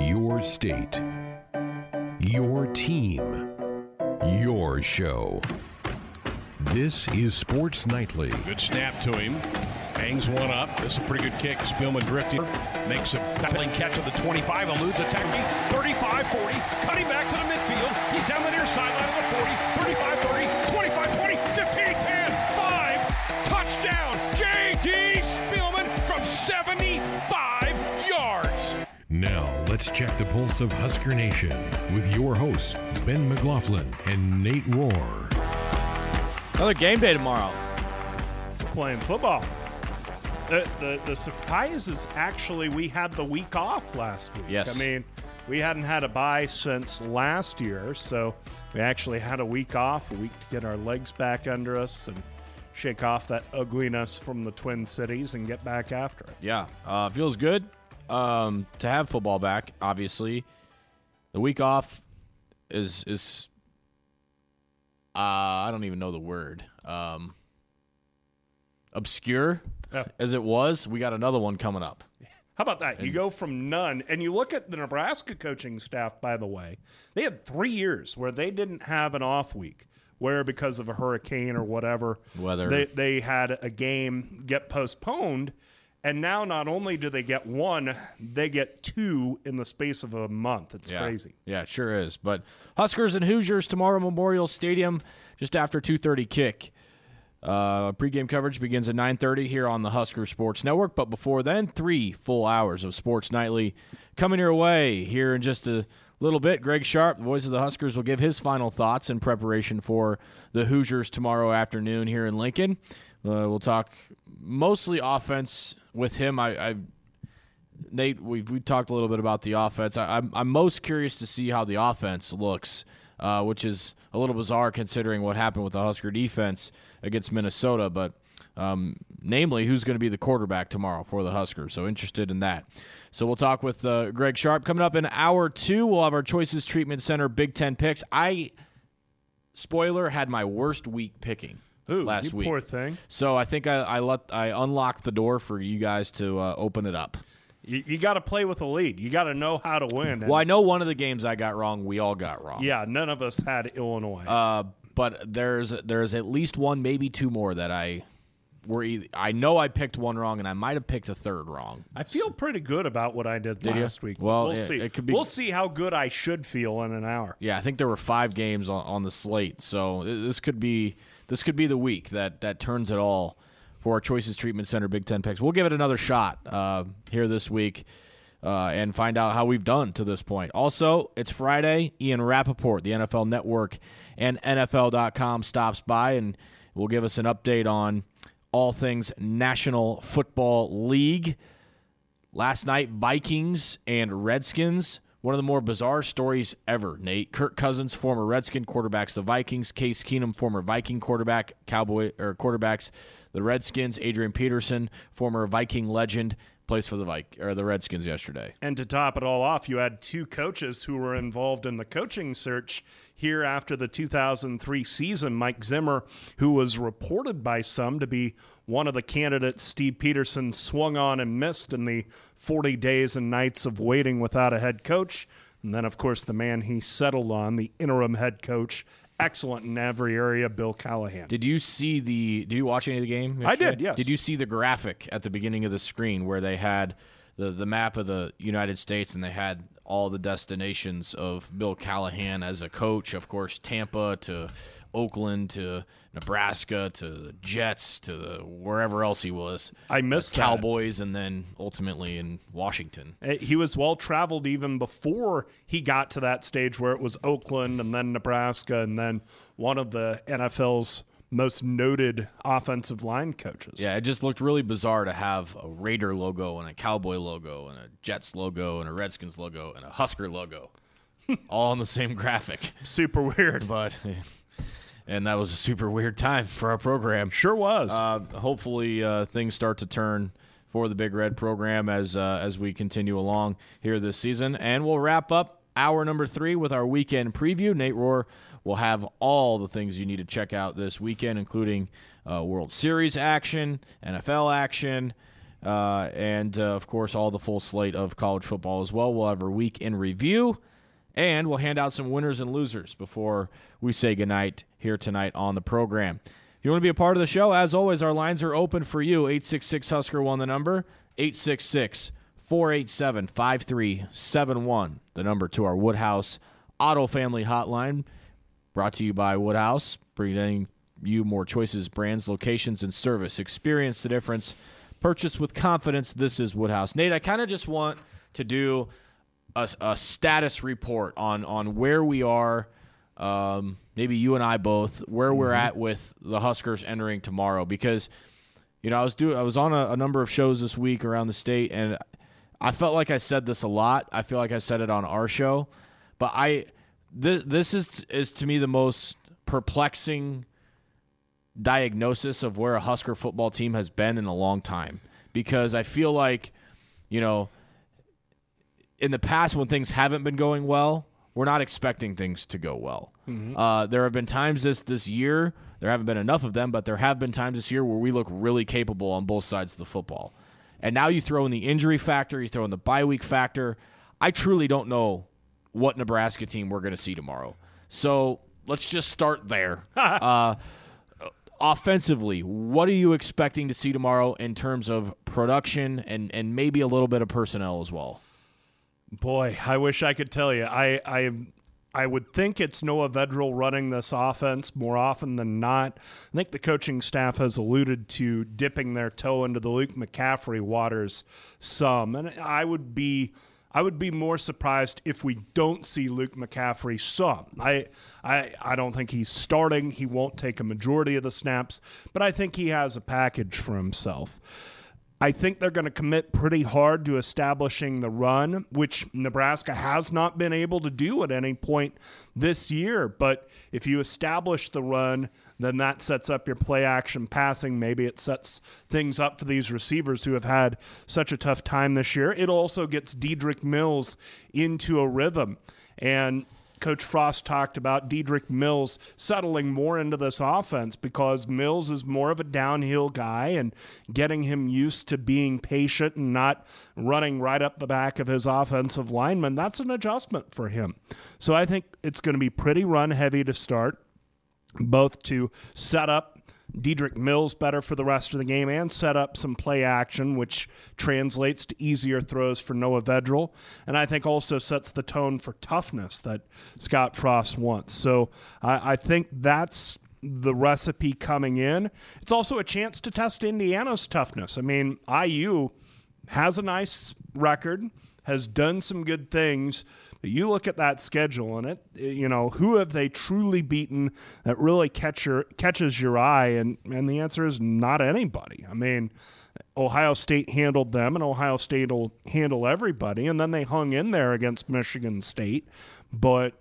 Your state. Your team. Your show. This is Sports Nightly. Good snap to him. Hangs one up. This is a pretty good kick. Spielman drifting. Makes a battling catch at the 25. Eludes a tackle. 35 40. Cutting back to the let's check the pulse of Husker Nation with your hosts, Ben McLaughlin and Nate Rohr. Another game day tomorrow. playing football. The, the the surprise is actually we had the week off last week. Yes. I mean, we hadn't had a bye since last year, so we actually had a week off, a week to get our legs back under us and shake off that ugliness from the Twin Cities and get back after it. Yeah, uh, feels good um, to have football back. Obviously, the week off is is uh, I don't even know the word um, obscure as it was. We got another one coming up. How about that? You go from none, and you look at the Nebraska coaching staff, by the way, they had three years where they didn't have an off week, where because of a hurricane or whatever, Weather. they, they had a game get postponed. And now not only do they get one, they get two in the space of a month. It's Yeah. crazy. Yeah, it sure is. But Huskers and Hoosiers tomorrow, Memorial Stadium, just after 2:30 kick. Uh, pregame coverage begins at 9:30 here on the Husker Sports Network. But before then, three full hours of Sports Nightly coming your way here in just a little bit. Greg Sharp, the voice of the Huskers, will give his final thoughts in preparation for the Hoosiers tomorrow afternoon here in Lincoln. Uh, we'll talk mostly offense with him. I, I Nate, we've we talked a little bit about the offense. I, I'm I'm most curious to see how the offense looks, uh, which is a little bizarre considering what happened with the Husker defense against Minnesota. But um, namely, who's going to be the quarterback tomorrow for the Huskers? So interested in that. So we'll talk with uh, Greg Sharp coming up in hour two. We'll have our Choices Treatment Center Big Ten picks. I spoiler had my worst week picking Ooh, last you week. poor thing. So I think I, I let I unlocked the door for you guys to uh, open it up. You, you got to play with a lead. You got to know how to win. Well, I know one of the games I got wrong. We all got wrong. yeah, none of us had Illinois. Uh, but there's there's at least one, maybe two more that I were. Either, I know I picked one wrong, and I might have picked a third wrong. I feel pretty good about what I did, Did you? last week. Well, we'll it- see. it could be- We'll see how good I should feel in an hour. Yeah, I think there were five games on, on the slate, so th- this could be this could be the week that that turns it all for our Choices Treatment Center Big Ten picks. We'll give it another shot uh, here this week. Uh, and find out how we've done to this point. Also, it's Friday. Ian Rapoport, the NFL Network, and NFL.com stops by and will give us an update on all things National Football League. Last night, Vikings and Redskins. One of the more bizarre stories ever, Nate. Kirk Cousins, former Redskin, quarterbacks the Vikings. Case Keenum, former Viking quarterback, Cowboy or quarterbacks the Redskins. Adrian Peterson, former Viking legend, plays for the Vik or the Redskins yesterday. And to top it all off, you had two coaches who were involved in the coaching search here after the 2003 season. Mike Zimmer, who was reported by some to be one of the candidates Steve Pederson swung on and missed in the 40 days and nights of waiting without a head coach. And then, of course, the man he settled on, the interim head coach, excellent in every area, Bill Callahan. Did you see the? Did you watch any of the game? I did, yes. Did you see the graphic at the beginning of the screen where they had the the map of the United States and they had all the destinations of Bill Callahan as a coach? Of course, Tampa to Oakland to Nebraska to the Jets to the, wherever else he was. I missed that. Cowboys and then ultimately in Washington. Uh, He was well traveled even before he got to that stage where it was Oakland and then Nebraska and then one of the NFL's most noted offensive line coaches. Yeah, it just looked really bizarre to have a Raider logo and a Cowboy logo and a Jets logo and a Redskins logo and a Husker logo, all on the same graphic. Super weird. But and that was a super weird time for our program. Sure was. Uh, hopefully, uh, things start to turn for the Big Red program as uh, as we continue along here this season, and we'll wrap up hour number three with our weekend preview. Nate Rohr will have all the things you need to check out this weekend, including uh, World Series action, NFL action. uh, and uh, of course all the full slate of college football as well. We'll have our week in review, and we'll hand out some winners and losers before we say goodnight here tonight on the program. If you want to be a part of the show, as always, our lines are open for you. 866 Husker one the number 866 487 5371, the number to our Woodhouse Auto Family Hotline. Brought to you by Woodhouse, bringing you more choices, brands, locations, and service. Experience the difference. Purchase with confidence. This is Woodhouse. Nate, I kind of just want to do a, a, status report on on where we are. Um, maybe you and I both where we're at with the Huskers entering tomorrow because you know I was doing I was on a, a number of shows this week around the state and I felt like I said this a lot. I feel like I said it on our show, but I this this is is to me the most perplexing diagnosis of where a Husker football team has been in a long time because I feel like you know in the past when things haven't been going well, we're not expecting things to go well. Mm-hmm. Uh, there have been times this this year. There haven't been enough of them, but there have been times this year where we look really capable on both sides of the football. And now you throw in the injury factor, you throw in the bye week factor. I truly don't know what Nebraska team we're going to see tomorrow. So let's just start there. uh, offensively, what are you expecting to see tomorrow in terms of production and, and maybe a little bit of personnel as well? Boy, I wish I could tell you. I I I would think it's Noah Vedral running this offense more often than not. I think the coaching staff has alluded to dipping their toe into the Luke McCaffrey waters some, and I would be I would be more surprised if we don't see Luke McCaffrey some. I, I, I don't think he's starting. He won't take a majority of the snaps, but I think he has a package for himself. I think they're going to commit pretty hard to establishing the run, which Nebraska has not been able to do at any point this year. But if you establish the run, then that sets up your play action passing. Maybe it sets things up for these receivers who have had such a tough time this year. It also gets Dedrick Mills into a rhythm. And Coach Frost talked about Dedrick Mills settling more into this offense because Mills is more of a downhill guy and getting him used to being patient and not running right up the back of his offensive lineman. That's an adjustment for him. So I think it's going to be pretty run heavy to start, both to set up Dedrick Mills better for the rest of the game and set up some play action, which translates to easier throws for Noah Vedral. And I think also sets the tone for toughness that Scott Frost wants. So I, I think that's the recipe coming in. It's also a chance to test Indiana's toughness. I mean, IU has a nice record, has done some good things you look at that schedule and it, you know, who have they truly beaten that really catch your, catches your eye? And, and the answer is not anybody. I mean, Ohio State handled them, and Ohio State will handle everybody. And then they hung in there against Michigan State, but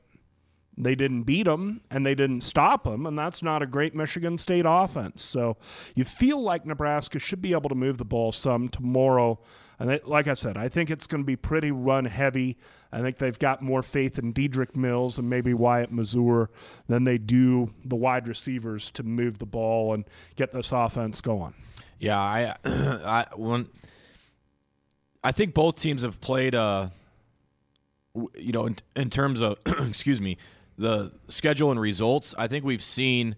they didn't beat them and they didn't stop them, and that's not a great Michigan State offense. So you feel like Nebraska should be able to move the ball some tomorrow and they, like I said, I think it's going to be pretty run heavy. I think they've got more faith in Dedrick Mills and maybe Wyatt Mazour than they do the wide receivers to move the ball and get this offense going. Yeah, I, I when I think both teams have played. Uh, you know, in, in terms of excuse me, the schedule and results, I think we've seen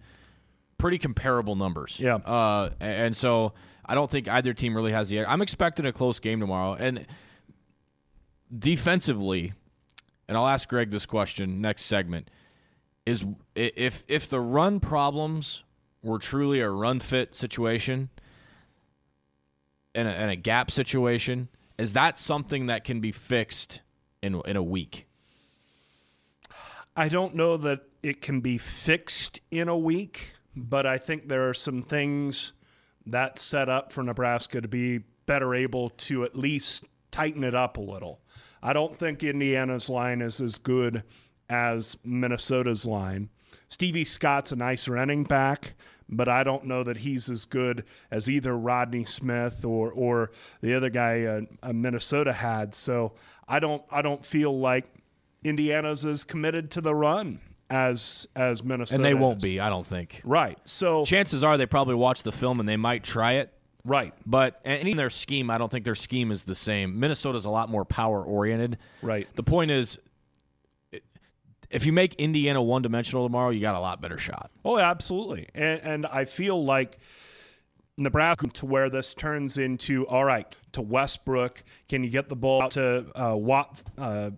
pretty comparable numbers. Yeah, uh, and so I don't think either team really has the. I'm expecting a close game tomorrow, and defensively, and I'll ask Greg this question next segment: is if if the run problems were truly a run fit situation and a, and a gap situation, is that something that can be fixed in in a week? I don't know that it can be fixed in a week, but I think there are some things that set up for Nebraska to be better able to at least tighten it up a little. I don't think Indiana's line is as good as Minnesota's line. Stevie Scott's a nice running back, but I don't know that he's as good as either Rodney Smith or or the other guy uh, uh, Minnesota had. So I don't I don't feel like Indiana's as committed to the run as as Minnesota, and they won't is. be. I don't think. Right. So chances are they probably watch the film and they might try it. Right. But and even their scheme, I don't think their scheme is the same. Minnesota's a lot more power oriented. Right. The point is, if you make Indiana one dimensional tomorrow, you got a lot better shot. Oh, absolutely. And, and I feel like Nebraska to where this turns into all right to Westbrook. Can you get the ball out to uh, Whop, uh,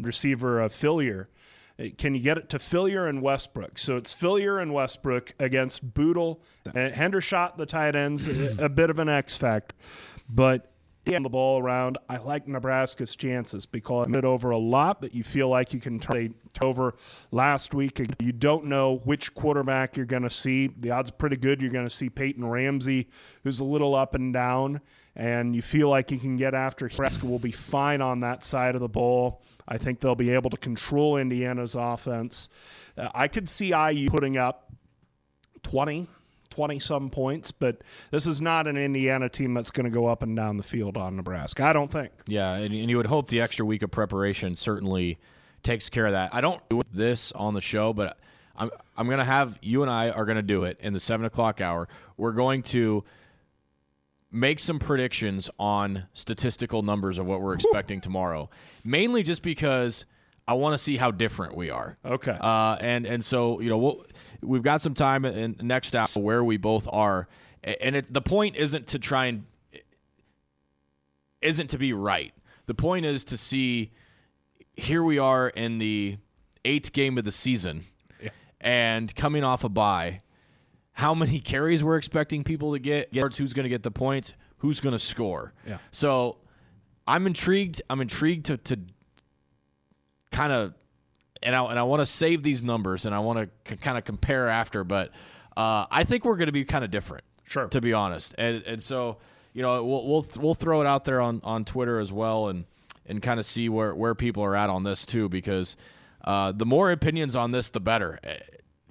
receiver uh, Philyor? Can you get it to Philyor and Westbrook? So it's Philyor and Westbrook against Bootle and Hendershot, the tight ends, a bit of an X factor, but yeah, the ball around. I like Nebraska's chances because it over a lot, but you feel like you can turn it over last week. You don't know which quarterback you're going to see. The odds are pretty good. You're going to see Peyton Ramsey, who's a little up and down, and you feel like you can get after. Nebraska will be fine on that side of the ball. I think they'll be able to control Indiana's offense. Uh, I could see IU putting up 20 20 some points, but this is not an Indiana team that's going to go up and down the field on Nebraska. I don't think. Yeah, and, and you would hope the extra week of preparation certainly takes care of that. I don't do this on the show, but I'm I'm going to have you and I are going to do it in the seven o'clock hour. We're going to make some predictions on statistical numbers of what we're expecting tomorrow, mainly just because I want to see how different we are. Okay. Uh, and and so you know we'll, we've got some time in next hour where we both are, and it, the point isn't to try and isn't to be right. The point is to see here we are in the eighth game of the season, Yeah. and coming off a bye. How many carries we're expecting people to get? who's going to get the points? Who's going to score? Yeah. So I'm intrigued. I'm intrigued to to kind of and I and I want to save these numbers and I want to c- kind of compare after, but uh, I think we're going to be kind of different. Sure. To be honest, and and so you know we'll we'll we'll throw it out there on on Twitter as well and and kind of see where where people are at on this too because uh, the more opinions on this the better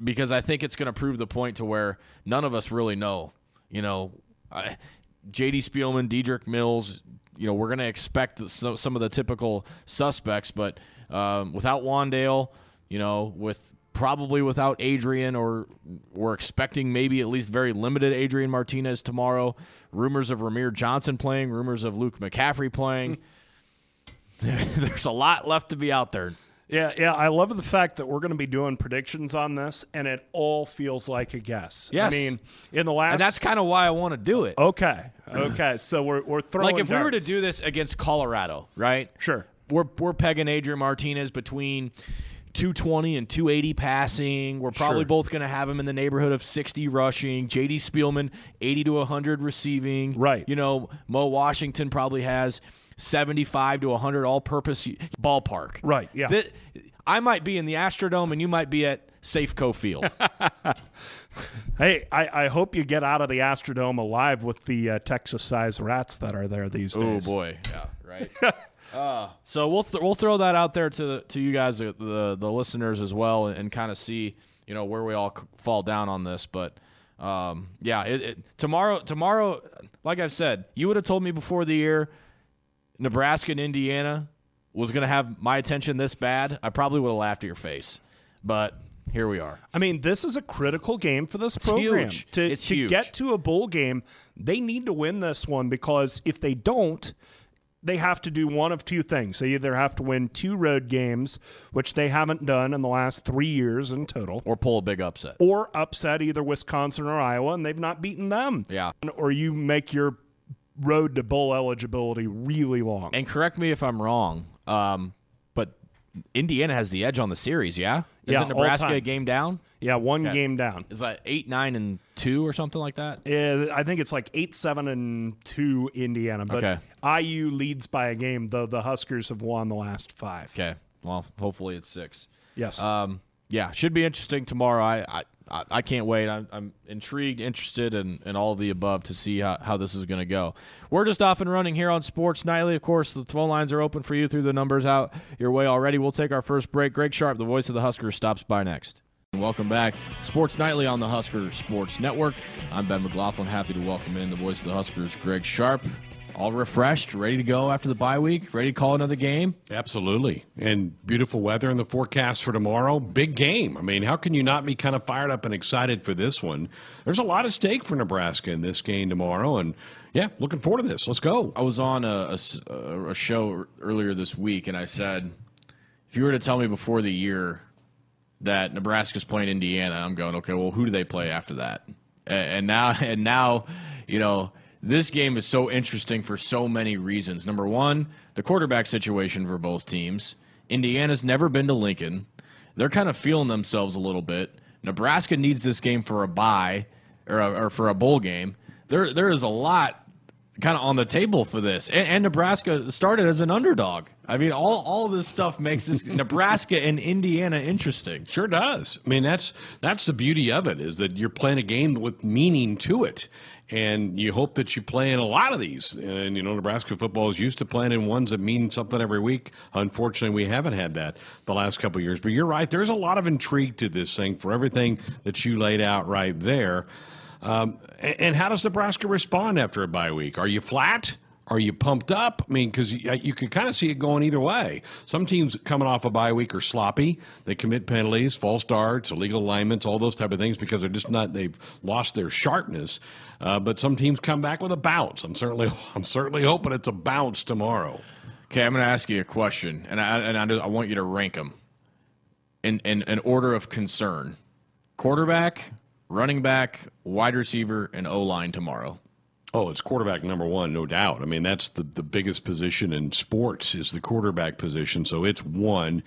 because I think it's going to prove the point to where none of us really know. You know, I, J.D. Spielman, Dedrick Mills. You know, we're going to expect some of the typical suspects, but um, without Wan'Dale, you know, with probably without Adrian, or we're expecting maybe at least very limited Adrian Martinez tomorrow. Rumors of Rahmir Johnson playing, rumors of Luke McCaffrey playing. There's a lot left to be out there. Yeah, yeah. I love the fact that we're going to be doing predictions on this, and it all feels like a guess. Yes. I mean, in the last. And that's kind of why I want to do it. okay. Okay. So we're we're throwing. like if we were to do this against Colorado, right? Sure. We're we're pegging Adrian Martinez between 220 and 280 passing. We're probably Sure. both going to have him in the neighborhood of 60 rushing. JD Spielman 80 to 100 receiving. Right. You know, Mo Washington probably has 75 to 100 all-purpose ballpark. Right, yeah. I might be in the Astrodome and you might be at Safeco Field. Hey, I, I hope you get out of the Astrodome alive with the uh, Texas-sized rats that are there these days. Oh boy, yeah, right. uh, so we'll th- we'll throw that out there to to you guys, uh, the the listeners as well, and, and kind of see you know where we all c- fall down on this. But um, yeah, it, it, tomorrow tomorrow, like I've said, you would have told me before the year, Nebraska and Indiana was going to have my attention this bad. I probably would have laughed at your face, but here we are. I mean, this is a critical game for this program. huge. To, It's to huge. get to a bowl game, they need to win this one because if they don't, they have to do one of two things. They either have to win two road games, which they haven't done in the last three years in total, Or pull a big upset. or upset either Wisconsin or Iowa, and they've not beaten them. Yeah. Or you make your road to bowl eligibility really long. And correct me if I'm wrong, um, but Indiana has the edge on the series. Yeah, is Yeah, it Nebraska a game down? yeah, one game down. Is that eight, nine, and two or something like that? Yeah, I think it's like eight, seven, and two Indiana, but Okay. IU leads by a game. Though the Huskers have won the last five. Okay, well, hopefully it's six. Yes. Um, yeah, should be interesting tomorrow. I I, I, can't wait. I'm, I'm intrigued, interested, and in, in all of the above to see how, how this is going to go. We're just off and running here on Sports Nightly. Of course, the phone lines are open for you through the numbers out your way already. We'll take our first break. Greg Sharp, the voice of the Huskers, stops by next. Welcome back. Sports Nightly on the Husker Sports Network. I'm Ben McLaughlin. Happy to welcome in the voice of the Huskers, Greg Sharp. All refreshed, ready to go after the bye week, ready to call another game. Absolutely. And beautiful weather in the forecast for tomorrow. Big game. I mean, how can you not be kind of fired up and excited for this one? There's a lot of stake for Nebraska in this game tomorrow. And yeah, looking forward to this. Let's go. I was on a, a, a show earlier this week, and I said, if you were to tell me before the year that Nebraska's playing Indiana, I'm going, okay, well, who do they play after that? And now, and now, you know, this game is so interesting for so many reasons. Number one, the quarterback situation for both teams. Indiana's never been to Lincoln. They're kind of feeling themselves a little bit. Nebraska needs this game for a bye or, or for a bowl game. There, there is a lot kind of on the table for this. And, and, Nebraska started as an underdog. I mean, all all this stuff makes this Nebraska and Indiana interesting. Sure does. I mean, that's that's the beauty of it is that you're playing a game with meaning to it. And you hope that you play in a lot of these. And, you know, Nebraska football is used to playing in ones that mean something every week. Unfortunately, we haven't had that the last couple years. But you're right. There's a lot of intrigue to this thing for everything that you laid out right there. Um, and how does Nebraska respond after a bye week? Are you flat? Are you pumped up? I mean, because you, you can kind of see it going either way. Some teams coming off a bye week are sloppy. They commit penalties, false starts, illegal alignments, all those type of things because they're just not. They've lost their sharpness. Uh, but some teams come back with a bounce. I'm certainly, I'm certainly hoping it's a bounce tomorrow. Okay, I'm going to ask you a question, and I and I, I want you to rank them in, in an order of concern: quarterback, running back, wide receiver, and O line tomorrow. Oh, it's quarterback number one, no doubt. I mean, that's the, the biggest position in sports is the quarterback position, so it's one.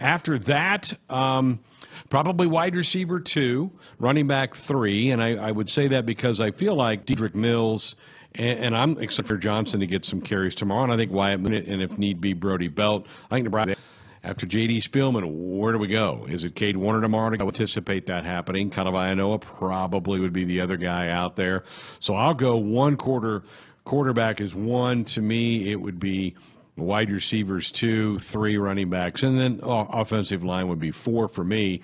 After that, um, probably wide receiver two, running back three, and I, I, would say that because I feel like Dedrick Mills and, I'm except for Johnson to get some carries tomorrow, and I think Wyatt and if need be, Brody Belt. I think Nebraska after J.D. Spielman, where do we go? Is it Cade Warner tomorrow? I anticipate that happening. Kanawai probably would be the other guy out there. So I'll go one quarter. Quarterback is one. To me, it would be wide receivers two, three running backs, and then oh, offensive line would be four for me.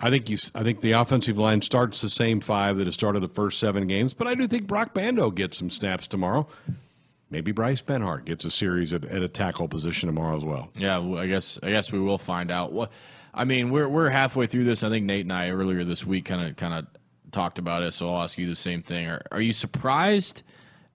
I think you, I think the offensive line starts the same five that has started the first seven games, but I do think Broc Bando gets some snaps tomorrow maybe Bryce Benhart gets a series at, at, a tackle position tomorrow as well. Yeah, I guess I guess we will find out. What I mean, we're we're halfway through this. I think Nate and I earlier this week kind of kind of talked about it. So I'll ask you the same thing. Are, are you surprised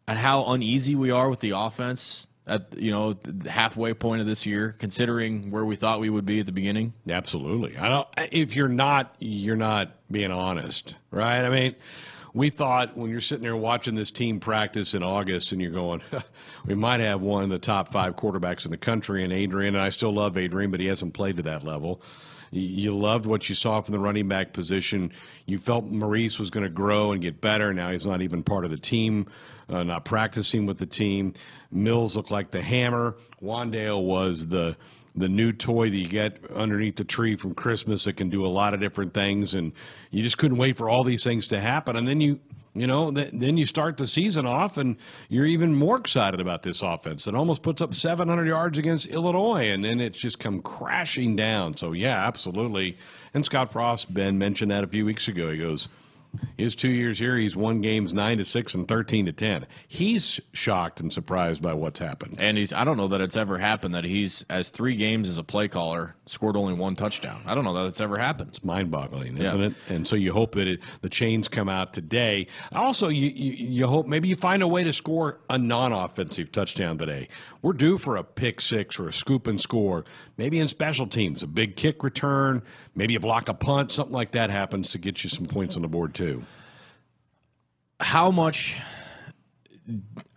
at how uneasy we are with the offense? At you know the halfway point of this year, considering where we thought we would be at the beginning. Absolutely. I don't. If you're not, you're not being honest, right? I mean, we thought when you're sitting there watching this team practice in August and you're going, we might have one of the top five quarterbacks in the country in Adrian, and I still love Adrian, but he hasn't played to that level. You loved what you saw from the running back position. You felt Maurice was going to grow and get better. Now he's not even part of the team, uh, not practicing with the team. Mills looked like the hammer. Wan'Dale was the the new toy that you get underneath the tree from Christmas that can do a lot of different things, and you just couldn't wait for all these things to happen. And then you, you know, th- then you start the season off, and you're even more excited about this offense that almost puts up 700 yards against Illinois, and then it's just come crashing down. So yeah, absolutely. And Scott Frost, Ben mentioned that a few weeks ago. He goes his two years here, he's won games nine to six and thirteen to ten. He's shocked and surprised by what's happened. And he's I don't know that it's ever happened that he's as three games as a play caller scored only one touchdown. I don't know that it's ever happened. It's mind boggling, isn't yeah. it? And so you hope that it, the chains come out today. Also, you, you you hope maybe you find a way to score a non offensive touchdown today. We're due for a pick six or a scoop and score. Maybe in special teams, a big kick return, maybe a block a punt, something like that happens to get you some points on the board too. How much?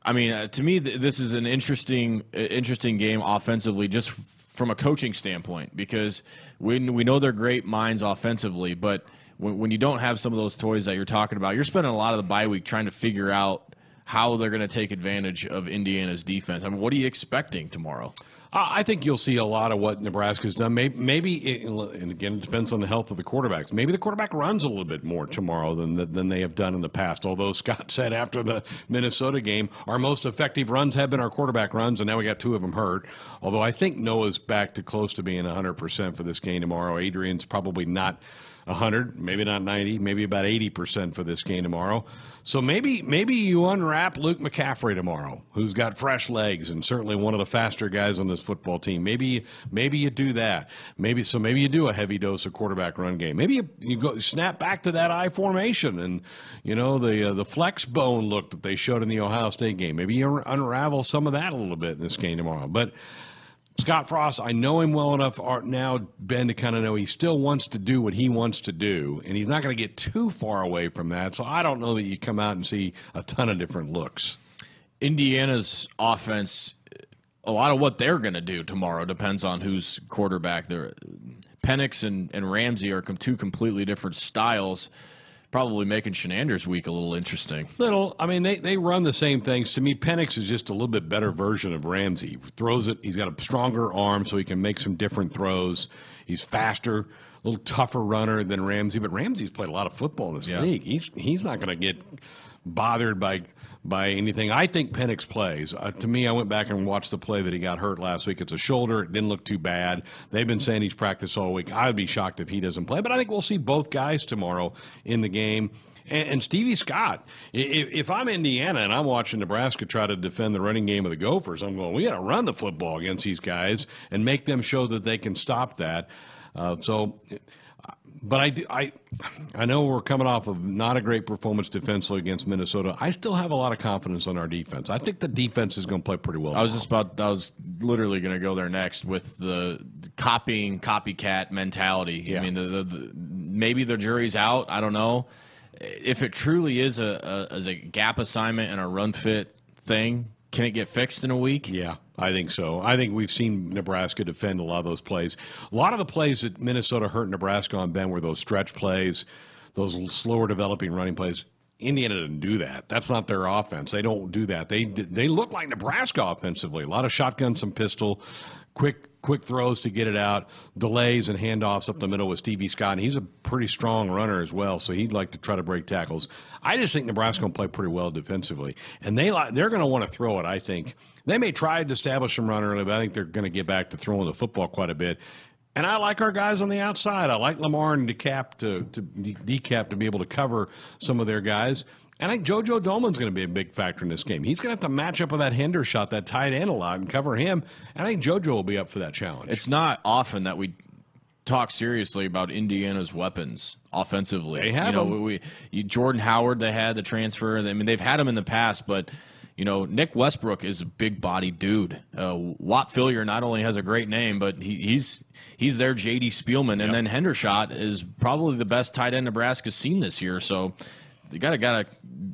I mean, uh, to me, th- this is an interesting, uh, interesting game offensively, just f- from a coaching standpoint, because we we know they're great minds offensively, but when, when you don't have some of those toys that you're talking about, you're spending a lot of the bye week trying to figure out how they're going to take advantage of Indiana's defense. I mean, what are you expecting tomorrow? I think you'll see a lot of what Nebraska's done. Maybe, maybe it, and again, it depends on the health of the quarterbacks. Maybe the quarterback runs a little bit more tomorrow than than they have done in the past. Although Scott said after the Minnesota game, our most effective runs have been our quarterback runs, and now we got two of them hurt. Although I think Noah's back to close to being 100 percent for this game tomorrow. Adrian's probably not 100, maybe not 90, maybe about 80% for this game tomorrow. So maybe maybe you unwrap Luke McCaffrey tomorrow, who's got fresh legs and certainly one of the faster guys on this football team. Maybe maybe you do that. Maybe so maybe you do a heavy dose of quarterback run game. Maybe you, you go snap back to that I formation and you know the uh, the flex bone look that they showed in the Ohio State game. Maybe you unravel some of that a little bit in this game tomorrow. But Scott Frost, I know him well enough now, Ben, to kind of know he still wants to do what he wants to do, and he's not going to get too far away from that. So I don't know that you come out and see a ton of different looks. Indiana's offense, a lot of what they're going to do tomorrow depends on who's quarterback. They're, Penix and, and Ramsey are two completely different styles probably making Chinander's week a little interesting. Little, I mean, they, they run the same things. To me, Penix is just a little bit better version of Ramsey. Throws it, he's got a stronger arm, so he can make some different throws. He's faster, a little tougher runner than Ramsey, but Ramsey's played a lot of football in this yeah. league. He's he's not going to get bothered by by anything. I think Penix plays. Uh, to me, I went back and watched the play that he got hurt last week. It's a shoulder. It didn't look too bad. They've been saying he's practiced all week. I would be shocked if he doesn't play. But I think we'll see both guys tomorrow in the game. And, and Stevie Scott, if, if, I'm Indiana and I'm watching Nebraska try to defend the running game of the Gophers, I'm going, we got to run the football against these guys and make them show that they can stop that. Uh, so but I, do, I, I know we're coming off of not a great performance defensively against Minnesota. I still have a lot of confidence on our defense. I think the defense is going to play pretty well. I was just about, I was literally going to go there next with the copying copycat mentality. Yeah. I mean, the, the, the, maybe the jury's out. I don't know if it truly is a, a as a gap assignment and a run fit thing. Can it get fixed in a week? Yeah. I think so. I think we've seen Nebraska defend a lot of those plays. A lot of the plays that Minnesota hurt Nebraska on Ben were those stretch plays, those slower developing running plays. Indiana didn't do that. That's not their offense. They don't do that. They they look like Nebraska offensively. A lot of shotgun, some pistol, quick quick throws to get it out, delays and handoffs up the middle with Stevie Scott. And he's a pretty strong runner as well, so he'd like to try to break tackles. I just think Nebraska will play pretty well defensively, and they they're going to want to throw it. I think they may try to establish some run early, but I think they're going to get back to throwing the football quite a bit. And I like our guys on the outside. I like Lamar and DeCap to, to DeCap to be able to cover some of their guys. And I think JoJo Domann's going to be a big factor in this game. He's going to have to match up with that Hendershot, that tight end a lot, and cover him. And I think JoJo will be up for that challenge. It's not often that we talk seriously about Indiana's weapons offensively. They have you know, them. We, we, Jordan Howard, they had the transfer. I mean, they've had him in the past, but you know, Nick Westbrook is a big body dude. Uh, Whop Philyor not only has a great name, but he, he's he's their J.D. Spielman, and then Hendershot is probably the best tight end Nebraska's seen this year. So you gotta gotta.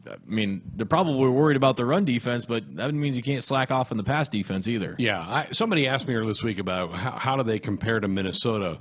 I mean, they're probably worried about the run defense, but that means you can't slack off in the pass defense either. Yeah, I, somebody asked me earlier this week about how, how do they compare to Minnesota.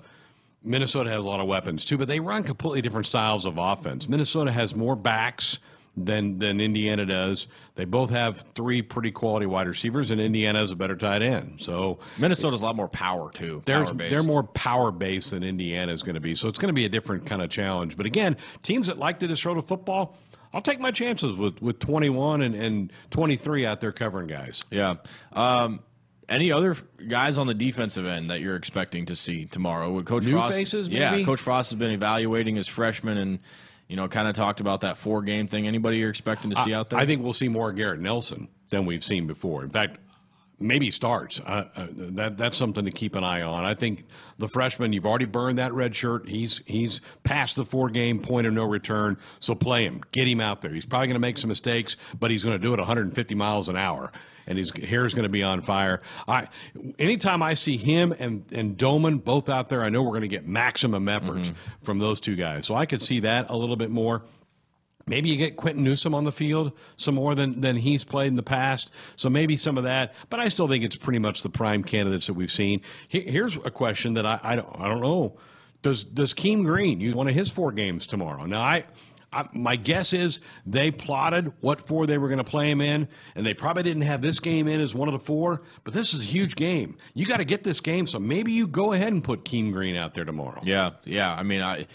Minnesota has a lot of weapons too, but they run completely different styles of offense. Minnesota has more backs than than Indiana does. They both have three pretty quality wide receivers, and Indiana has a better tight end. So Minnesota's a lot more power too. They're they're more power based than Indiana is going to be. So it's going to be a different kind of challenge. But again, teams that like to destroy the football. I'll take my chances with, with 21 and, and 23 out there covering guys. Yeah. Um, any other guys on the defensive end that you're expecting to see tomorrow? With Coach New Frost, faces, maybe? Yeah, Coach Frost has been evaluating his freshmen and – you know, kind of talked about that four game thing. Anybody you're expecting to see I, out there? I think we'll see more Garrett Nelson than we've seen before. In fact, maybe starts. Uh, uh, that that's something to keep an eye on. I think the freshman, you've already burned that red shirt. He's he's past the four game point of no return. So play him, get him out there. He's probably going to make some mistakes, but he's going to do it 150 miles an hour and his hair is going to be on fire. I, anytime I see him and and Domann both out there, I know we're going to get maximum effort mm-hmm. from those two guys. So I could see that a little bit more. Maybe you get Quinton Newsome on the field some more than, than he's played in the past. So maybe some of that. But I still think it's pretty much the prime candidates that we've seen. Here's a question that I, I, don't, I don't know. Does, does Keem Green use one of his four games tomorrow? Now, I, I, my guess is they plotted what four they were going to play him in, and they probably didn't have this game in as one of the four. But this is a huge game. You got to get this game, so maybe you go ahead and put Keem Green out there tomorrow. Yeah, yeah. I mean, I.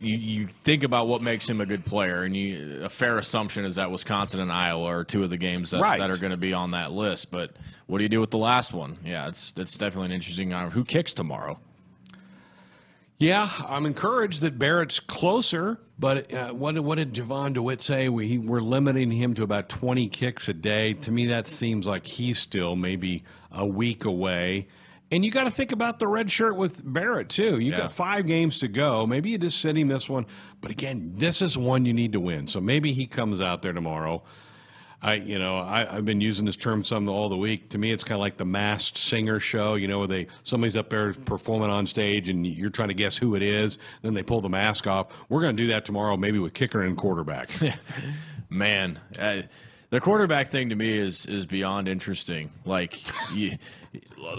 You, you think about what makes him a good player, and you, a fair assumption is that Wisconsin and Iowa are two of the games that, right. that are going to be on that list. But what do you do with the last one? Yeah, it's it's definitely an interesting. Uh, who kicks tomorrow? Yeah, I'm encouraged that Barrett's closer, but uh, what, what did Jovan Dewitt say? We, we're limiting him to about 20 kicks a day. To me, that seems like he's still maybe a week away. And you got to think about the red shirt with Barrett, too. You Yeah. got five games to go. Maybe you just sit him this one. But again, this is one you need to win. So maybe he comes out there tomorrow. I, you know, I, I've been using this term some all the week. To me, it's kind of like the masked singer show. You know, where they somebody's up there performing on stage, and you're trying to guess who it is. Then they pull the mask off. We're going to do that tomorrow, maybe with kicker and quarterback. Man, uh, the quarterback thing to me is is beyond interesting. Like, you,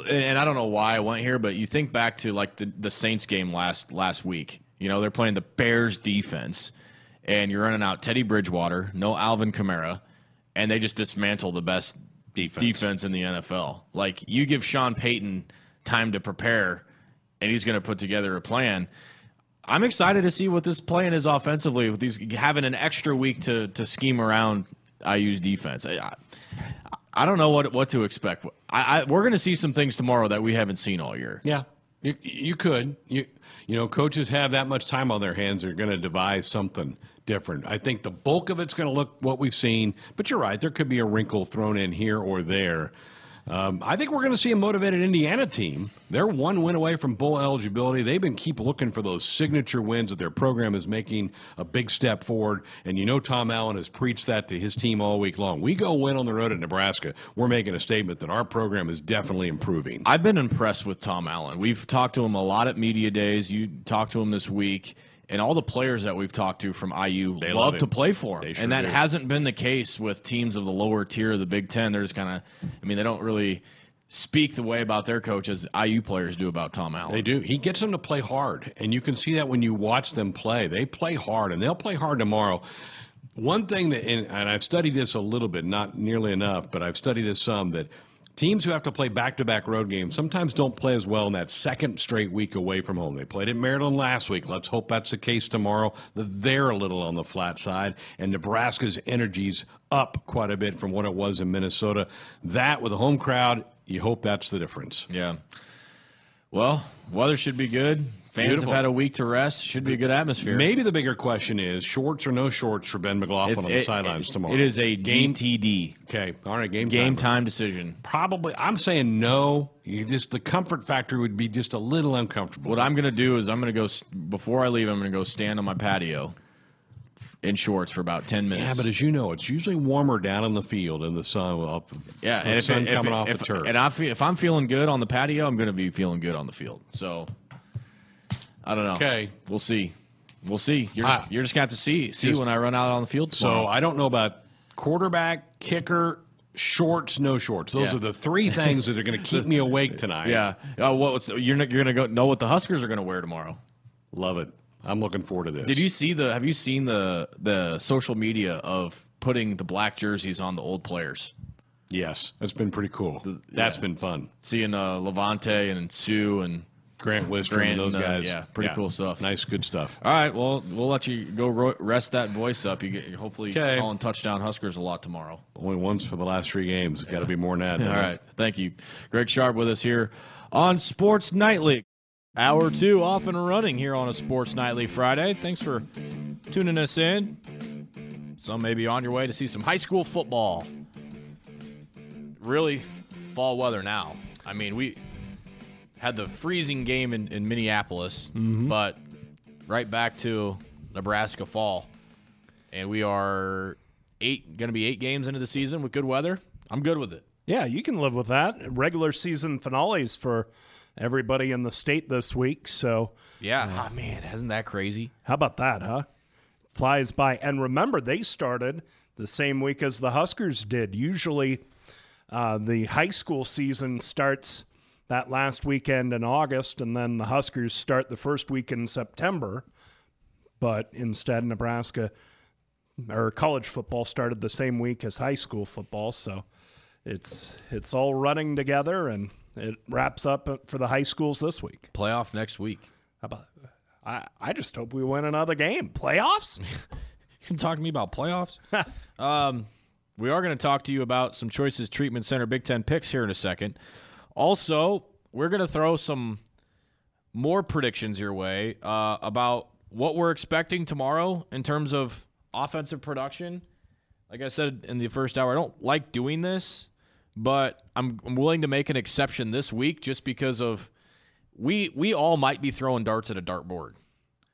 and I don't know why I went here, but you think back to like the, the Saints game last last week. You know, they're playing the Bears defense, and you're running out Teddy Bridgewater, no Alvin Kamara, and they just dismantle the best Defense. defense in the NFL. Like, you give Sean Payton time to prepare, and he's going to put together a plan. I'm excited to see what this plan is offensively with these having an extra week to to scheme around IU's defense. I, I, I don't know what what to expect. I, I we're going to see some things tomorrow that we haven't seen all year. Yeah, you, you could. You you know, coaches have that much time on their hands. They're going to devise something different. I think the bulk of it's going to look what we've seen. But you're right. There could be a wrinkle thrown in here or there. Um, I think we're going to see a motivated Indiana team. They're one win away from bowl eligibility. They've been keep looking for those signature wins that their program is making a big step forward. And you know, Tom Allen has preached that to his team all week long. We go win on the road at Nebraska. We're making a statement that our program is definitely improving. I've been impressed with Tom Allen. We've talked to him a lot at media days. You talked to him this week, and all the players that we've talked to from IU They love love to play for him. Sure and that do. hasn't been the case with teams of the lower tier of the Big Ten. They're just kind of, I mean, they don't really speak the way about their coach as IU players do about Tom Allen. They do. He gets them to play hard, and you can see that when you watch them play. They play hard, and they'll play hard tomorrow. One thing that, and, and I've studied this a little bit, not nearly enough, but I've studied this some that teams who have to play back-to-back road games sometimes don't play as well in that second straight week away from home. They played at Maryland last week. Let's hope that's the case tomorrow. They're a little on the flat side, and Nebraska's energy's up quite a bit from what it was in Minnesota. That with a home crowd, you hope that's the difference. Yeah. Well, weather should be good. Fans Beautiful. have had a week to rest. Should be a good atmosphere. Maybe the bigger question is shorts or no shorts for Ben McLaughlin It's- on the it- sidelines it- tomorrow. It is a game. TD. Okay, all right, game game time. time decision. Probably, I'm saying no. You just the comfort factor would be just a little uncomfortable. What I'm going to do is I'm going to go before I leave. I'm going to go stand on my patio in shorts for about ten minutes. yeah, but as you know, it's usually warmer down in the field in the sun. Off the, yeah, and the if, sun if- coming if- off if- the turf. and I feel, if I'm feeling good on the patio, I'm going to be feeling good on the field. So I don't know. Okay. we'll see. We'll see. You're just, you're just going to have to see see Just- when I run out on the field. so. I don't know about quarterback, kicker, shorts, no shorts. Those Yeah. are the three things that are going to keep me awake tonight. yeah. Uh, what's you're not, you're going to go know what the Huskers are going to wear tomorrow. love it. I'm looking forward to this. Did you see the? Have you seen the the social media of putting the black jerseys on the old players? Yes, that's been pretty cool. That's yeah. been fun. Seeing uh, Lavonte and Suh and Grant Wistrom Grant and those and, uh, guys. yeah, pretty cool stuff. Nice, good stuff. All right, well, we'll let you go ro- rest that voice up. You get hopefully Okay. calling touchdown Huskers a lot tomorrow. Only once for the last three games. Got to be more than that. All doesn't it? right, thank you, Greg Sharp, with us here on Sports Nightly. Hour two off and running here on a Sports Nightly Friday. Thanks for tuning us in. Some may be on your way to see some high school football. Really, fall weather now. I mean, we had the freezing game in, in Minneapolis, mm-hmm. but right back to Nebraska fall, and we are eight going to be eight games into the season with good weather. I'm good with it. Yeah, you can live with that. Regular season finales for everybody in the state this week. So, Yeah. Oh, man, isn't that crazy? how about that, huh? Flies by. And remember, they started the same week as the Huskers did. Usually, uh, the high school season starts that last weekend in August, and then the Huskers start the first week in September. But instead, Nebraska or college football started the same week as high school football. So it's it's all running together, and it wraps up for the high schools this week. Playoff next week. How about? I I just hope we win another game. Playoffs. You can talk to me about playoffs. um, we are going to talk to you about some Choices Treatment Center Big Ten picks here in a second. Also, we're going to throw some more predictions your way uh, about what we're expecting tomorrow in terms of offensive production. Like I said in the first hour, I don't like doing this, but I'm, I'm willing to make an exception this week just because of we we all might be throwing darts at a dartboard.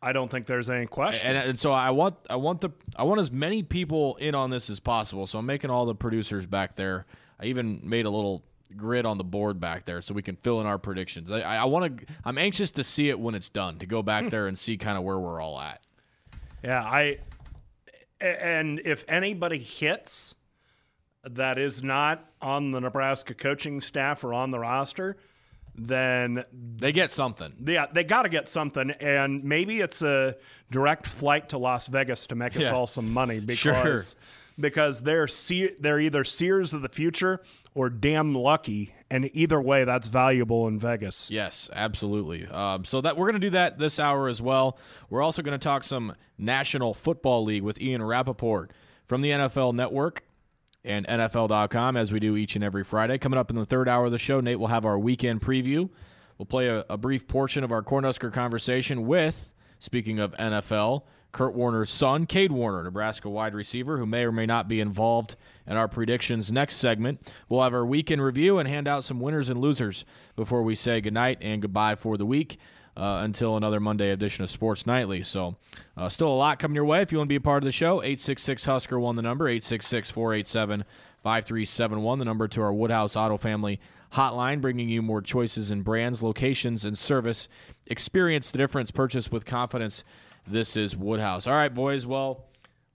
I don't think there's any question. And, and so I want I want the I want as many people in on this as possible. So I'm making all the producers back there. I even made a little grid on the board back there so we can fill in our predictions. I, I want to. I'm anxious to see it when it's done to go back hmm. there and see kind of where we're all at. Yeah, I and if anybody hits that is not on the Nebraska coaching staff or on the roster, then They get something. yeah, they got to get something, and maybe it's a direct flight to Las Vegas to make us Yeah. all some money Sure. Because they're they're either seers of the future or damn lucky, and either way, that's valuable in Vegas. Yes, absolutely. Um, so that we're going to do that this hour as well. We're also going to talk some National Football League with Ian Rapoport from the NFL Network and NFL.com as we do each and every Friday. Coming up in the third hour of the show, Nate will have our weekend preview. We'll play a, a brief portion of our Cornhusker conversation with, speaking of NFL, Kurt Warner's son, Cade Warner, Nebraska wide receiver, who may or may not be involved in our predictions next segment. We'll have our weekend review and hand out some winners and losers before we say goodnight and goodbye for the week. Uh, until another Monday edition of Sports Nightly. So, uh, still a lot coming your way. If you want to be a part of the show, 866 Husker won the number, 866 487 5371, the number to our Woodhouse Auto Family hotline, bringing you more choices in brands, locations, and service. Experience the difference. Purchase with confidence. This is Woodhouse. All right, boys. Well,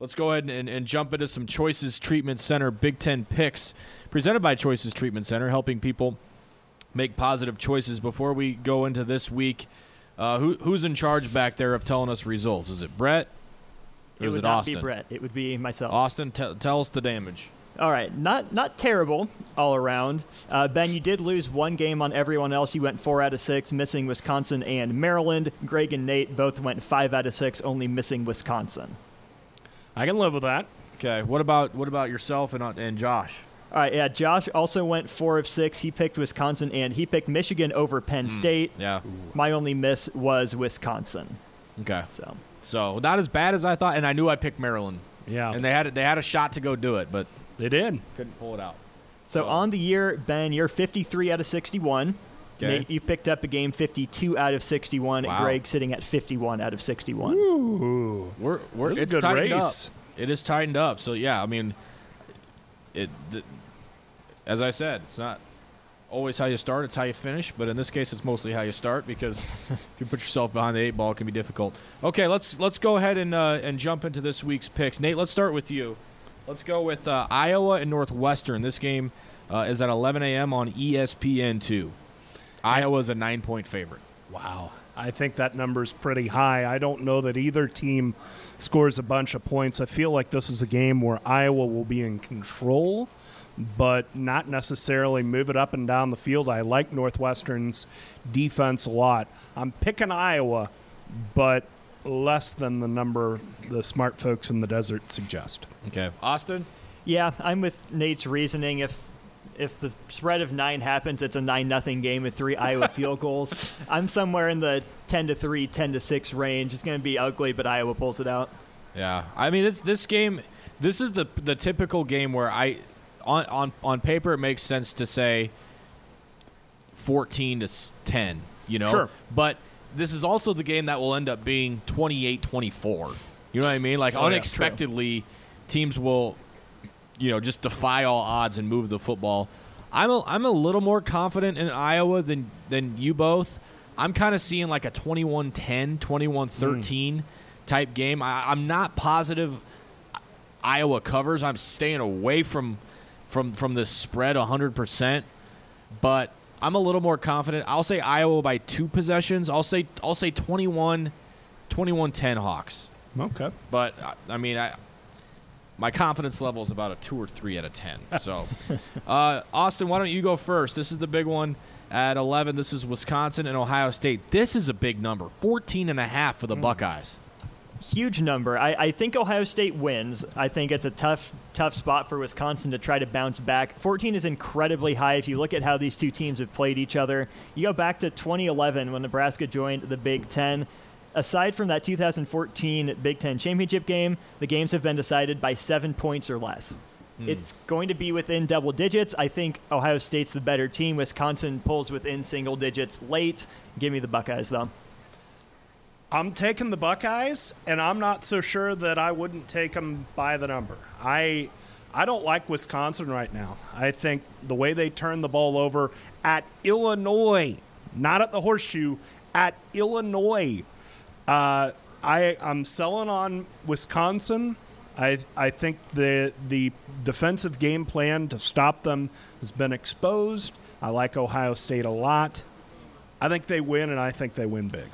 let's go ahead and, and jump into some Choices Treatment Center Big Ten picks presented by Choices Treatment Center, helping people make positive choices. Before we go into this week, uh, who, who's in charge back there of telling us results? Is it Brett? Or It is would it not Austin? be Brett. It would be myself. Austin, te- tell us the damage. All right, not not terrible all around. Uh, ben, you did lose one game on everyone else. You went four out of six, missing Wisconsin and Maryland. Greg and Nate both went five out of six, only missing Wisconsin. I can live with that. Okay. What about what about yourself and uh, and Josh? All right, yeah. Josh also went four of six. He picked Wisconsin and he picked Michigan over Penn State. Yeah. My only miss was Wisconsin. Okay. So So not as bad as I thought, and I knew I picked Maryland. Yeah, And they had they had a shot to go do it, but they did. couldn't pull it out. So So- on the year, Ben, you're 53 out of 61. Okay. Nate, you picked up a game 52 out of 61. Wow. Greg sitting at 51 out of 61. Ooh, We're we're This is a it's good tightened race. up. It is tightened up. So yeah, I mean, it. The, as I said, it's not always how you start; it's how you finish. But in this case, it's mostly how you start because if you put yourself behind the eight ball, it can be difficult. Okay, let's let's go ahead and uh, and jump into this week's picks. Nate, let's start with you. Let's go with uh, Iowa and Northwestern. This game uh, is at 11 a.m. on E ESPN two. Iowa's a nine point favorite. Wow. I think that number's pretty high. I don't know that either team scores a bunch of points. I feel like this is a game where Iowa will be in control, but not necessarily move it up and down the field. I like Northwestern's defense a lot. I'm picking Iowa, but less than the number the smart folks in the desert suggest. Okay, Austin. Yeah, I'm with Nate's reasoning. If if the spread of nine happens, it's a nine nothing game with three Iowa field goals. I'm somewhere in the 10 to 3, 10 to 6 range. It's going to be ugly, but Iowa pulls it out. Yeah, I mean this this game, this is the the typical game where I, on on on paper it makes sense to say. Fourteen to ten, you know. Sure. But this is also the game that will end up being 28-24. You know what I mean? Like Oh, yeah, unexpectedly, teams will, you know, just defy all odds and move the football. I'm a, I'm a little more confident in Iowa than than you both. I'm kind of seeing like a 21-10, 21-13 type game. I, I'm not positive Iowa covers. I'm staying away from from from this spread 100%, but I'm a little more confident. I'll say Iowa by two possessions. I'll say I'll say 21 21-10 Hawks. Okay. But I- I mean, I my confidence level is about a 2 or 3 out of 10. So, uh, Austin, why don't you go first? This is the big one at 11. This is Wisconsin and Ohio State. This is a big number. 14 and a half for the Buckeyes. Huge number. I, I think Ohio State wins. I think it's a tough, tough spot for Wisconsin to try to bounce back. 14 is incredibly high if you look at how these two teams have played each other. You go back to 2011 when Nebraska joined the Big Ten. Aside from that 2014 Big Ten championship game, the games have been decided by seven points or less. Hmm. It's going to be within double digits. I think Ohio State's the better team. Wisconsin pulls within single digits late. Give me the Buckeyes, though. I'm taking the Buckeyes, and I'm not so sure that I wouldn't take them by the number. I I don't like Wisconsin right now. I think the way they turn the ball over at Illinois, not at the horseshoe, at Illinois. Uh, I I'm selling on Wisconsin. I I think the the defensive game plan to stop them has been exposed. I like Ohio State a lot. I think they win, and I think they win big.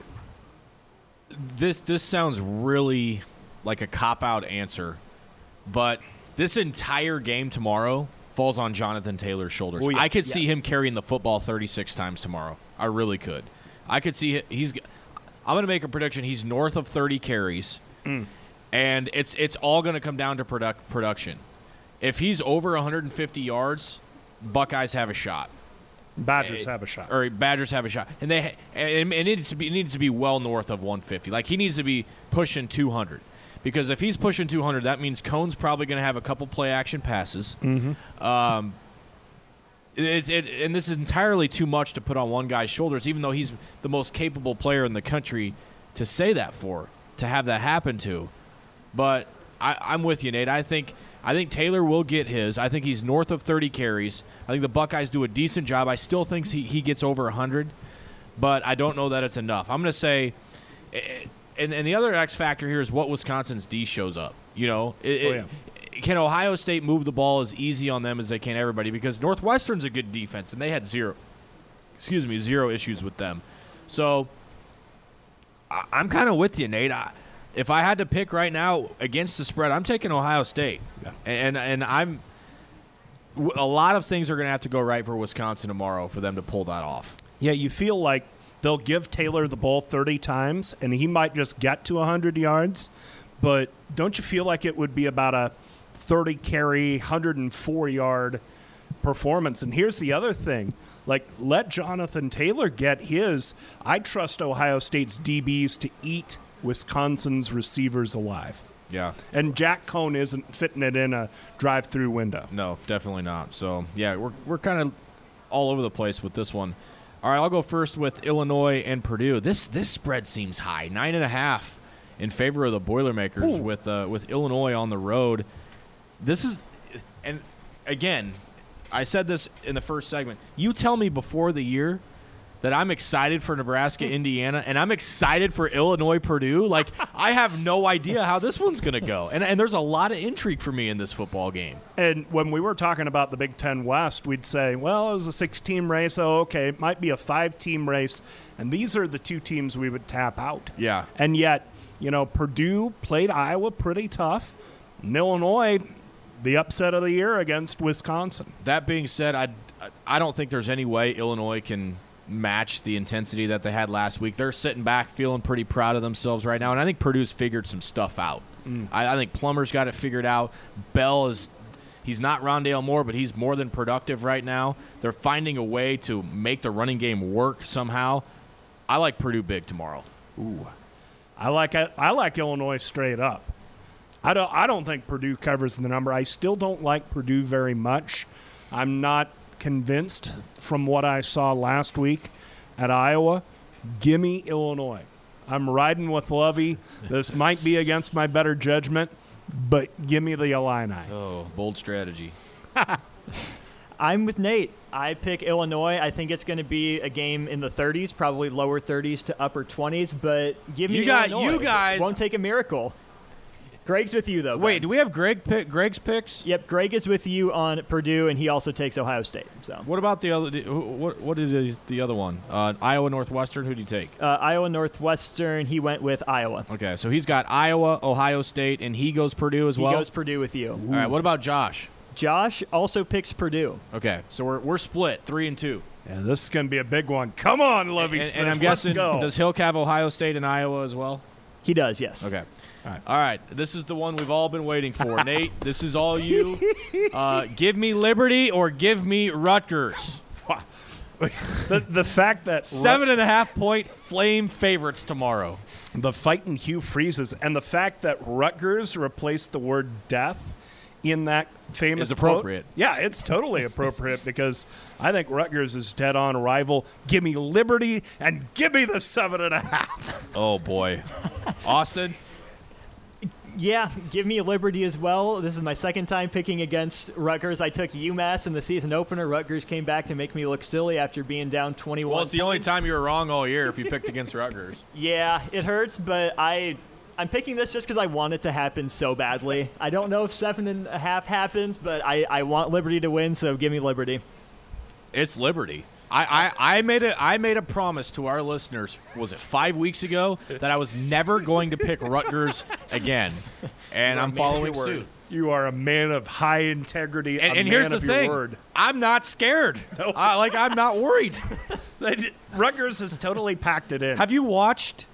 This this sounds really like a cop out answer, but this entire game tomorrow falls on Jonathan Taylor's shoulders. Oh, yeah. I could see him carrying the football 36 times tomorrow. I really could. I could see he's. I'm going to make a prediction. He's north of 30 carries, Mm. and it's it's all going to come down to product production. If he's over 150 yards, Buckeyes have a shot Badgers have a shot. or Badgers have a shot, and they and it needs to be it needs to be well north of 150. Like he needs to be pushing 200, because if he's pushing 200, that means Coan's probably going to have a couple play action passes. Mm-hmm. Um, it's it, and this is entirely too much to put on one guy's shoulders, even though he's the most capable player in the country to say that for, to have that happen to. But I, I'm with you, Nate. I think I think Taylor will get his. I think he's north of 30 carries. I think the Buckeyes do a decent job. I still think he, he gets over 100, but I don't know that it's enough. I'm going to say, eh, and, and the other X factor here is what Wisconsin's D shows up. You know, it, Oh, it- can Ohio State move the ball as easy on them as they can everybody? Because Northwestern's a good defense, and they had zero, excuse me, zero issues with them. So I, I'm kind of with you, Nate. I, if I had to pick right now against the spread, I'm taking Ohio State, and and I'm. A lot of things are going to have to go right for Wisconsin tomorrow for them to pull that off. Yeah, you feel like they'll give Taylor the ball 30 times and he might just get to 100 yards, but don't you feel like it would be about a 30 carry, 104 yard performance? And here's the other thing like, let Jonathan Taylor get his. I trust Ohio State's DBs to eat Wisconsin's receivers alive. Yeah. And Jack Coan isn't fitting it in a drive through window. No, definitely not. So yeah, we're we're kind of all over the place with this one. All right, I'll go first with Illinois and Purdue. This this spread seems high, nine and a half in favor of the Boilermakers with uh, with Illinois on the road. This is, and again, I said this in the first segment. You tell me before the year that I'm excited for Nebraska, hmm. Indiana, and I'm excited for Illinois, Purdue. Like I have no idea how this one's gonna go, and and there's a lot of intrigue for me in this football game. And when we were talking about the Big Ten West, we'd say, well, it was a six team race. Oh, okay, it might be a five team race. And these are the two teams we would tap out. Yeah. And yet, you know, Purdue played Iowa pretty tough. And Illinois, the upset of the year against Wisconsin. That being said, I I don't think there's any way Illinois can match the intensity that they had last week. They're sitting back, feeling pretty proud of themselves right now, and I think Purdue's figured some stuff out. Mm. I, I think Plummer's got it figured out. Bell is. He's not Rondale Moore, but he's more than productive right now. They're finding a way to make the running game work somehow. I like Purdue big tomorrow. Ooh, I like I like Illinois straight up. I don't I don't think Purdue covers the number. I still don't like Purdue very much. I'm not convinced from what I saw last week at Iowa. Gimme Illinois. I'm riding with Lovie. This might be against my better judgment, but give me the Illini. Oh, bold strategy. I'm with Nate. I pick Illinois. I think it's going to be a game in the 30s, probably lower 30s to upper 20s. But give me You got- Illinois. you guys- won't take a miracle. Greg's with you though. Wait, do we have Greg pick, Greg's picks? Yep, Greg is with you on Purdue, and he also takes Ohio State. So What about the other? What what is the other one? Uh, Iowa Northwestern. Who do you take? uh, Iowa Northwestern, he went with Iowa. Okay, so he's got Iowa, Ohio State, and he goes Purdue as He well. goes Purdue with you. All right, what about Josh? Josh also picks Purdue. Okay, so we're, we're split three and two. Yeah, this is going to be a big one. Come on, Lovie And, Smith. and I'm let's guessing go. does Hill have Ohio State and Iowa as well? He does, yes. Okay. All right. All right. This is the one we've all been waiting for. Nate, this is all you. Uh, give me Liberty or give me Rutgers. the, the fact that Seven and a half point flame favorites tomorrow. the fighting Hugh freezes, and the fact that Rutgers replaced the word death in that famous Is quote- appropriate. yeah, it's totally appropriate because I think Rutgers is dead on arrival. Give me Liberty and give me the seven and a half. Oh, boy. Austin? Yeah, give me Liberty as well. This is my second time picking against Rutgers. I took UMass in the season opener. Rutgers came back to make me look silly after being down 21. Well, it's the only time you were wrong all year if you picked against Rutgers. Yeah, it hurts, but I I'm picking this just because I want it to happen so badly. I don't know if seven and a half happens, but I, I want Liberty to win, so give me Liberty. It's Liberty. I, I, I made a I made a promise to our listeners. Was it five weeks ago that I was never going to pick Rutgers again, and I'm following suit. You are a man of high integrity. And, a and here's the of thing: word. I'm not scared. I, like I'm not worried. Rutgers has totally packed it in. Have you watched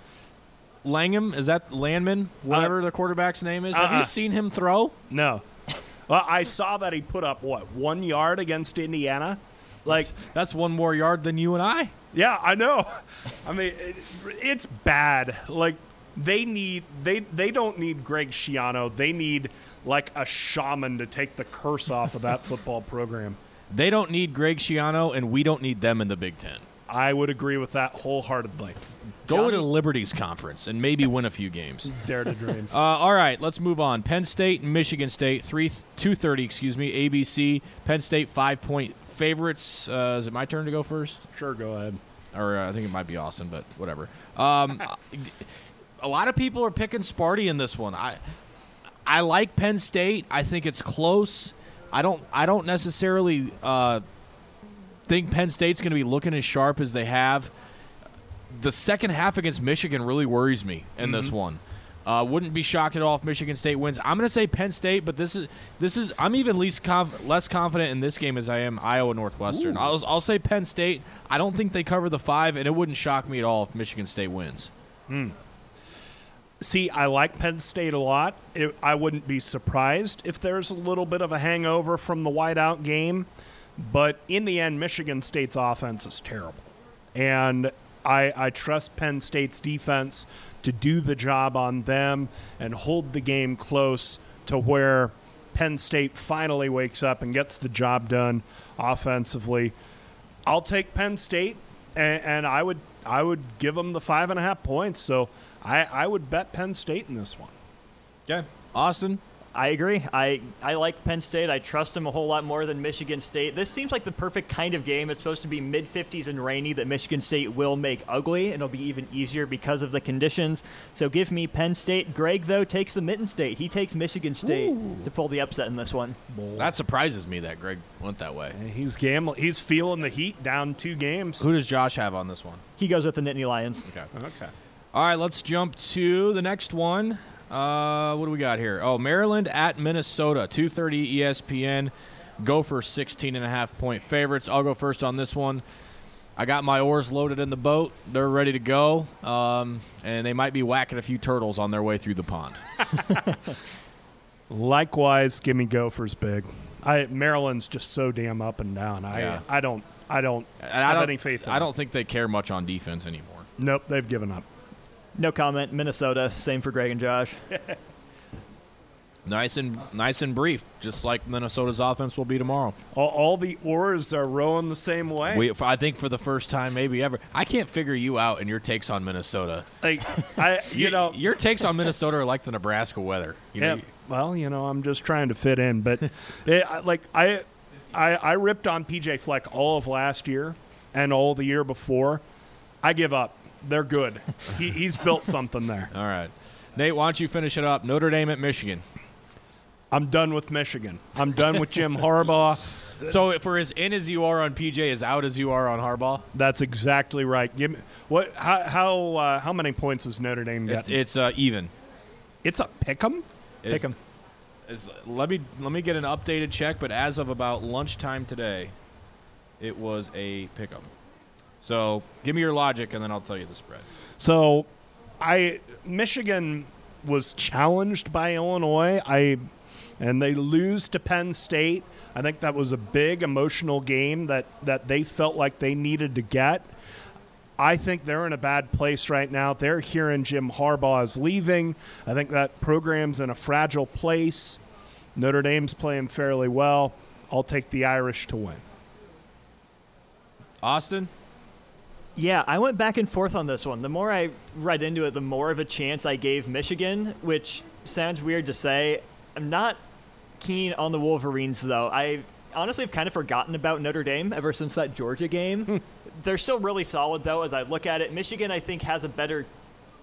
Langham? Is that Landman? Whatever uh, the quarterback's name is. Have uh-uh. you seen him throw? no. Well, I saw that he put up what one yard against Indiana. Like, That's one more yard than you and I. yeah, I know. I mean, it, it's bad. Like, they need they they don't need Greg Schiano. They need like a shaman to take the curse off of that football program. They don't need Greg Schiano, and we don't need them in the Big Ten. I would agree with that wholeheartedly. Go to Liberty's conference and maybe win a few games. Dare to dream. Uh, all right, let's move on. Penn State and Michigan State, three two thirty, excuse me, ABC. Penn State five point favorites. Uh, is it my turn to go first? sure, go ahead. Or uh, I think it might be Austin, but whatever. Um, a lot of people are picking Sparty in this one. I I like Penn State. I think it's close. I don't I don't necessarily uh, think Penn State's going to be looking as sharp as they have. The second half against Michigan really worries me in this one. Uh, wouldn't be shocked at all if Michigan State wins. I'm going to say Penn State, but this is this is I'm even least conf- less confident in this game as I am Iowa Northwestern. I'll, I'll say Penn State. I don't think they cover the five, and it wouldn't shock me at all if Michigan State wins. See, I like Penn State a lot. It, I wouldn't be surprised if there's a little bit of a hangover from the whiteout game, but in the end, Michigan State's offense is terrible, and I, I trust Penn State's defense to do the job on them and hold the game close to where Penn State finally wakes up and gets the job done offensively. I'll take Penn State, and, and I would I would give them the five and a half points. So I, I would bet Penn State in this one. Okay, Austin. I agree. I, I like Penn State. I trust them a whole lot more than Michigan State. This seems like the perfect kind of game. It's supposed to be mid 50s and rainy that Michigan State will make ugly. And it'll be even easier because of the conditions. So give me Penn State. Greg, though, takes the Mitten State. He takes Michigan State to pull the upset in this one. That surprises me that Greg went that way. He's gambling. He's feeling the heat down two games. Who does Josh have on this one? He goes with the Nittany Lions. Okay. Okay. All right, let's jump to the next one. Uh, what do we got here? Oh, Maryland at Minnesota, 2:30 ESPN. Gopher 16 and a half point favorites. I'll go first on this one. I got my oars loaded in the boat. They're ready to go, um, and they might be whacking a few turtles on their way through the pond. Likewise, give me Gophers big. I Maryland's just so damn up and down. I Yeah. I don't I don't have I don't, any faith. In I don't think they care much on defense anymore. Nope, they've given up. No comment. Minnesota. Same for Greg and Josh. Nice and nice and brief, just like Minnesota's offense will be tomorrow. All, all the oars are rowing the same way. We, I think for the first time, maybe ever, I can't figure you out and your takes on Minnesota. like I, you know, your takes on Minnesota are like the Nebraska weather. You know, Yeah. Well, you know, I'm just trying to fit in, but it, like I, I, I ripped on PJ Fleck all of last year and all the year before. I give up. They're good. he, he's built something there. All right, Nate, why don't you finish it up? Notre Dame at Michigan. I'm done with Michigan. I'm done with Jim Harbaugh. So for as in as you are on PJ, as out as you are on Harbaugh, That's exactly right. Give me what? How how, uh, how many points is Notre Dame it's, getting? it's uh, even. It's a pick 'em. It's- Pick 'em. it's- let me let me get an updated check, but as of about lunchtime today, it was a pick 'em. So give me your logic, and then I'll tell you the spread. So, I, Michigan was challenged by Illinois. I and they lose to Penn State. I think that was a big emotional game that that they felt like they needed to get. I think they're in a bad place right now. They're hearing Jim Harbaugh is leaving. I think that program's in a fragile place. Notre Dame's playing fairly well. I'll take the Irish to win. Austin? Yeah, I went back and forth on this one. The more I read into it, the more of a chance I gave Michigan, which sounds weird to say. I'm not keen on the Wolverines, though. I honestly have kind of forgotten about Notre Dame ever since that Georgia game. They're still really solid, though, as I look at it. Michigan, I think, has a better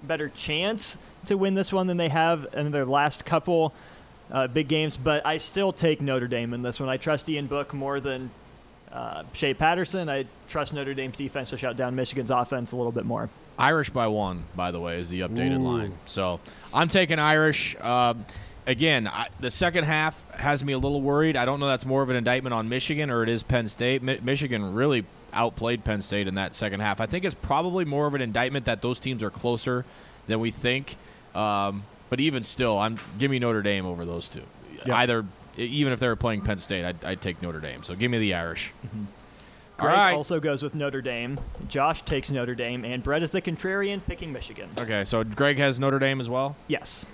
better chance to win this one than they have in their last couple uh, big games, but I still take Notre Dame in this one. I trust Ian Book more than uh, Shea Patterson. I trust Notre Dame's defense to shut down Michigan's offense a little bit more. Irish by one, by the way, is the updated line. So I'm taking Irish. Um, again, I, the second half has me a little worried. I don't know that's more of an indictment on Michigan or it is Penn State. Mi- Michigan really outplayed Penn State in that second half. I think it's probably more of an indictment that those teams are closer than we think. Um, but even still, I'm give me Notre Dame over those two. Yeah. Either even if they were playing Penn State, I'd, I'd take Notre Dame. So give me the Irish. All Greg right. also goes with Notre Dame. Josh takes Notre Dame, and Brett is the contrarian, picking Michigan. Okay, so Greg has Notre Dame as well. Yes.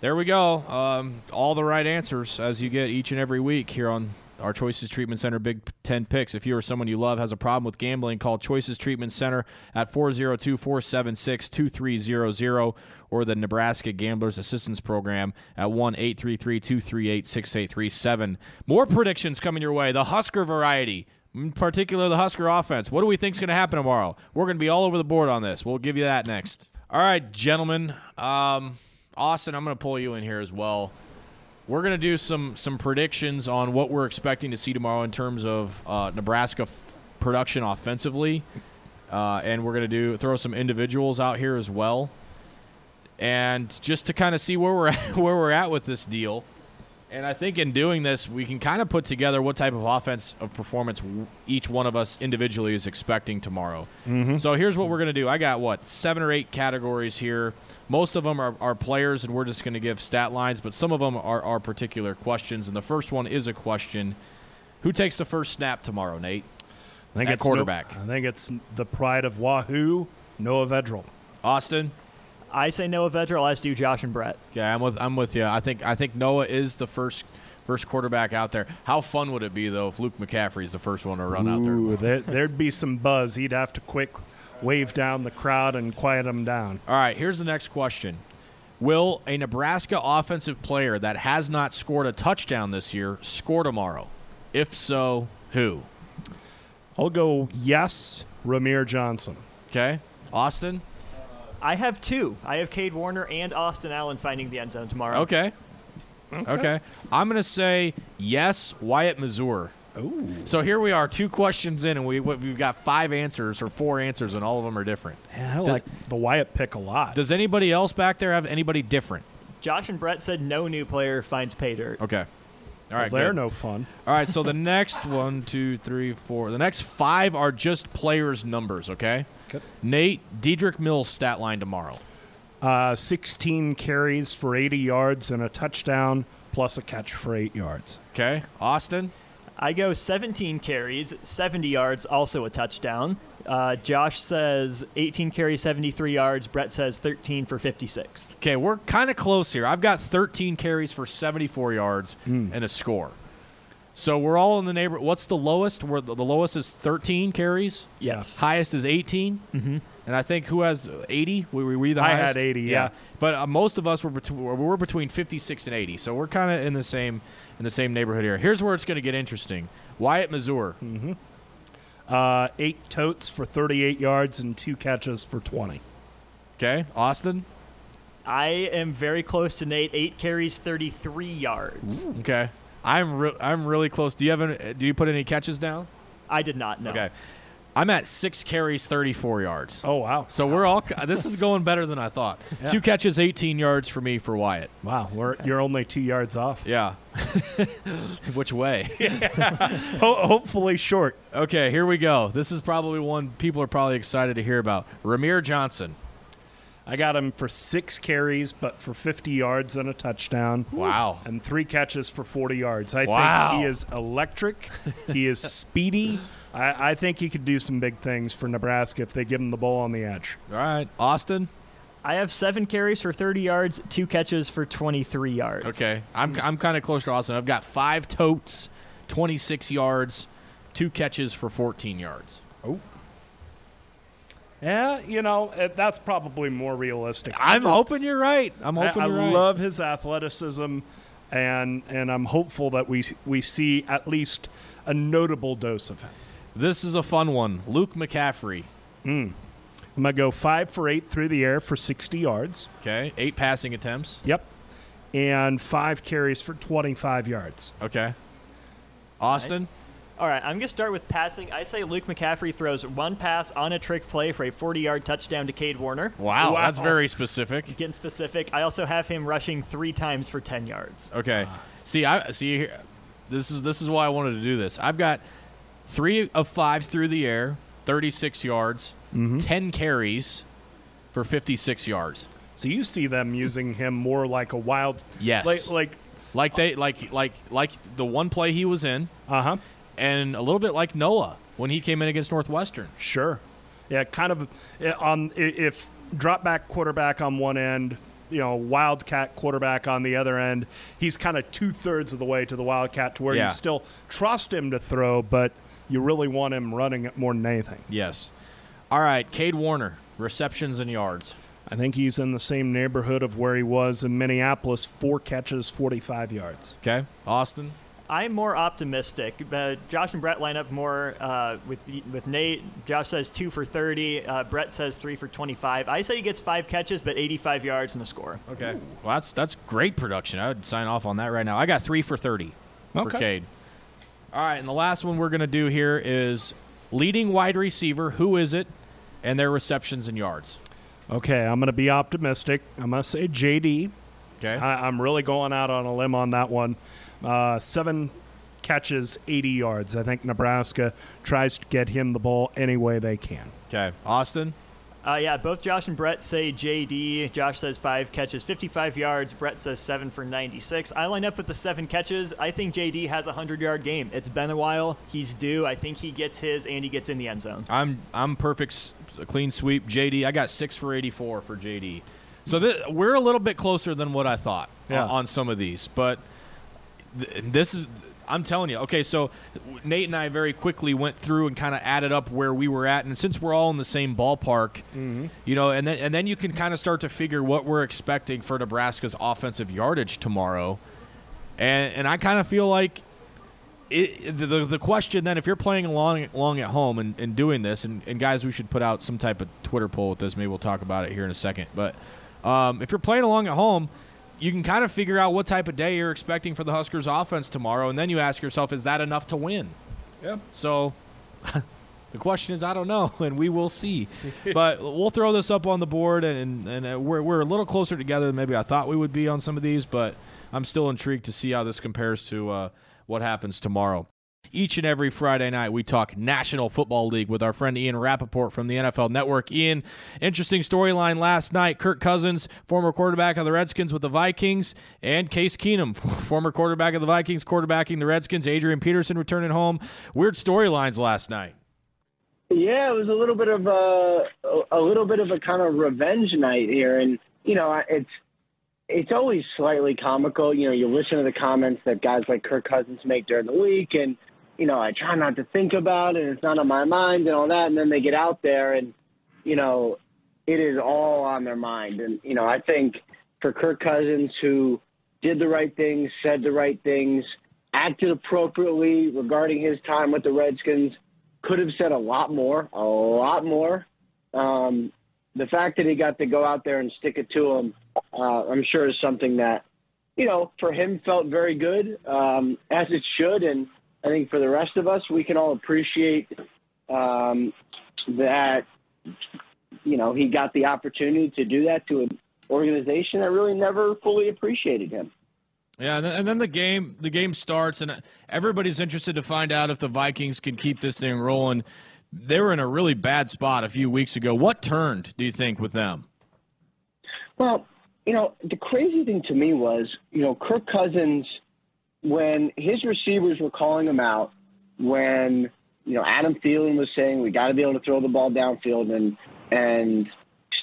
There we go. Um, all the right answers as you get each and every week here on our Choices Treatment Center Big Ten Picks. If you or someone you love has a problem with gambling, call Choices Treatment Center at 402 476 2300 or the Nebraska Gamblers Assistance Program at 1 833 238 6837. More predictions coming your way. The Husker variety. In particular, the Husker offense. What do we think is going to happen tomorrow? We're going to be all over the board on this. We'll give you that next. All right, gentlemen. Um, Austin, I'm going to pull you in here as well. We're going to do some some predictions on what we're expecting to see tomorrow in terms of uh, Nebraska f- production offensively, uh, and we're going to do throw some individuals out here as well, and just to kind of see where we're at, where we're at with this deal. And I think in doing this, we can kind of put together what type of offense of performance each one of us individually is expecting tomorrow. Mm-hmm. So here's what we're going to do. I got what seven or eight categories here. Most of them are, are players, and we're just going to give stat lines, but some of them are, are particular questions. And the first one is a question: Who takes the first snap tomorrow, Nate? I think At it's quarterback. No, I think it's the pride of Wahoo, Noah Vedral. Austin. I say Noah Vedral, as do Josh and Brett. Yeah, I'm with I'm with you. I think I think Noah is the first first quarterback out there. How fun would it be though if Luke McCaffrey is the first one to run out there? There, there'd be some buzz. He'd have to quick wave down the crowd and quiet them down. All right, here's the next question. Will a Nebraska offensive player that has not scored a touchdown this year score tomorrow? If so, who? I'll go yes, Rahmir Johnson. Okay. Austin? I have two. I have Cade Warner and Austin Allen finding the end zone tomorrow. Okay. Okay. I'm going to say yes, Wyatt Mazour. Ooh. So here we are, two questions in, and we, we've got five answers or four answers, and all of them are different. Yeah, I like the Wyatt pick a lot. Does anybody else back there have anybody different? Josh and Brett said no new player finds pay dirt. Okay. All right. They're good. no fun. All right, so the next one, two, three, four. The next five are just players' numbers, okay? Good. Nate, Dedrick Mills stat line tomorrow. Uh, 16 carries for 80 yards and a touchdown, plus a catch for eight yards. Okay. Austin? I go 17 carries, 70 yards, also a touchdown. Uh, Josh says 18 carries, 73 yards. Brett says 13 for 56. Okay, we're kind of close here. I've got 13 carries for 74 yards and a score. So we're all in the neighborhood. What's the lowest? Where the the lowest is 13 carries. Yes. Highest is 18. Mm-hmm. And I think who has 80? We were we the I highest? had 80, yeah. But uh, most of us were between we're between 56 and 80. So we're kind of in the same in the same neighborhood here. Here's where it's going to get interesting. Wyatt Mazour. Uh, eight totes for 38 yards and two catches for 20. Okay, Austin. I am very close to Nate. Eight carries, 33 yards. Okay, I'm re- I'm really close. Do you have any, do you put any catches down? I did not know. Okay, I'm at six carries, 34 yards. Oh, wow. So we're all. This is going better than I thought. Two catches, 18 yards for me for Wyatt. Wow, we're, you're only two yards off. Yeah. Which way? Ho- hopefully short. Okay, here we go. This is probably one people are probably excited to hear about. Rahmir Johnson. I got him for six carries, but for 50 yards and a touchdown. Wow. And three catches for 40 yards. I Wow. think he is electric. he is speedy. I, I think he could do some big things for Nebraska if they give him the ball on the edge. All right, Austin. I have seven carries for 30 yards, two catches for 23 yards. Okay, I'm I'm kind of close to Austin. I've got five totes, 26 yards, two catches for 14 yards. Oh. Yeah, you know, it, that's probably more realistic. I'm Just- hoping you're right. I'm hoping I you're right. love his athleticism, and and I'm hopeful that we we see at least a notable dose of him. This is a fun one. Luke McCaffrey. Hmm. I'm gonna go five for eight through the air for 60 yards. Okay, eight passing attempts. Yep, and five carries for 25 yards. Okay. Austin. All right, I'm going to start with passing. I say Luke McCaffrey throws one pass on a trick play for a 40 yard touchdown to Cade Warner. Wow, Wow. that's very specific. Getting specific, I also have him rushing three times for 10 yards. Okay. See, I see. This is this is why I wanted to do this. I've got three of five through the air, 36 yards, 10 carries for 56 yards. So you see them using him more like a wild, Yes. like like Like they like like like the one play he was in, uh huh, and a little bit like Noah when he came in against Northwestern. sure, yeah, kind of eh, um, on if drop back quarterback on one end. You know, wildcat quarterback on the other end. He's kind of two thirds of the way to the wildcat, to where Yeah. you still trust him to throw, but you really want him running it more than anything. Yes. All right, Cade Warner, receptions and yards. I think he's in the same neighborhood of where he was in Minneapolis. Four catches, 45 yards. Okay, Austin. I'm more optimistic. Uh, Josh and Brett line up more uh, with with Nate. Josh says two for 30. Uh, Brett says three for 25. I say he gets five catches, but 85 yards and a score. Okay. Well, that's that's great production. I would sign off on that right now. I got three for thirty for Cade. All right, and the last one we're gonna do here is leading wide receiver. Who is it? And their receptions and yards. Okay, I'm going to be optimistic. I'm going to say JD. Okay. I, I'm really going out on a limb on that one. Uh, seven catches, 80 yards. I think Nebraska tries to get him the ball any way they can. okay. Austin. Uh, yeah, both Josh and Brett say JD. Josh says five catches, 55 yards. Brett says seven for 96. I line up with the seven catches. I think JD has a 100 yard game. It's been a while. He's due. I think he gets his and he gets in the end zone. I'm I'm perfect, clean sweep. JD. I got six for eighty-four for JD. So th- we're a little bit closer than what I thought Yeah. on, on some of these, but th- this is. I'm telling you. Okay, so Nate and I very quickly went through and kind of added up where we were at, and since we're all in the same ballpark, you know, and then and then you can kind of start to figure what we're expecting for Nebraska's offensive yardage tomorrow, and and I kind of feel like it, the, the the question then, if you're playing along along at home and, and doing this, and, and guys, we should put out some type of Twitter poll with this. Maybe we'll talk about it here in a second. But um, if you're playing along at home, you can kind of figure out what type of day you're expecting for the Huskers offense tomorrow, and then you ask yourself, is that enough to win? Yeah. So the question is, I don't know, and we will see. but we'll throw this up on the board, and and uh, we're we're a little closer together than maybe I thought we would be on some of these, but I'm still intrigued to see how this compares to uh, what happens tomorrow. Each and every Friday night, we talk National Football League with our friend Ian Rapoport from the NFL Network. Ian, interesting storyline last night. Kirk Cousins, former quarterback of the Redskins with the Vikings, and Case Keenum, former quarterback of the Vikings, quarterbacking the Redskins. Adrian Peterson returning home. Weird storylines last night. Yeah, it was a little bit of a a little bit of a kind of revenge night here, and you know it's it's always slightly comical. You know, you listen to the comments that guys like Kirk Cousins make during the week, and you know I try not to think about it, it's not on my mind and all that, and then they get out there, and you know it is all on their mind, and you know I think for Kirk Cousins who did the right things, said the right things, acted appropriately regarding his time with the Redskins could have said a lot more, a lot more. Um, the fact that he got to go out there and stick it to him, uh, I'm sure is something that, you know, for him felt very good, um, as it should. And I think for the rest of us, we can all appreciate um, that, you know, he got the opportunity to do that to an organization that really never fully appreciated him. Yeah, and then, and then the game the game starts, and everybody's interested to find out if the Vikings can keep this thing rolling. They were in a really bad spot a few weeks ago. What turned, do you think, with them? Well, you know, the crazy thing to me was, you know, Kirk Cousins, when his receivers were calling him out, when you know Adam Thielen was saying we got to be able to throw the ball downfield, and and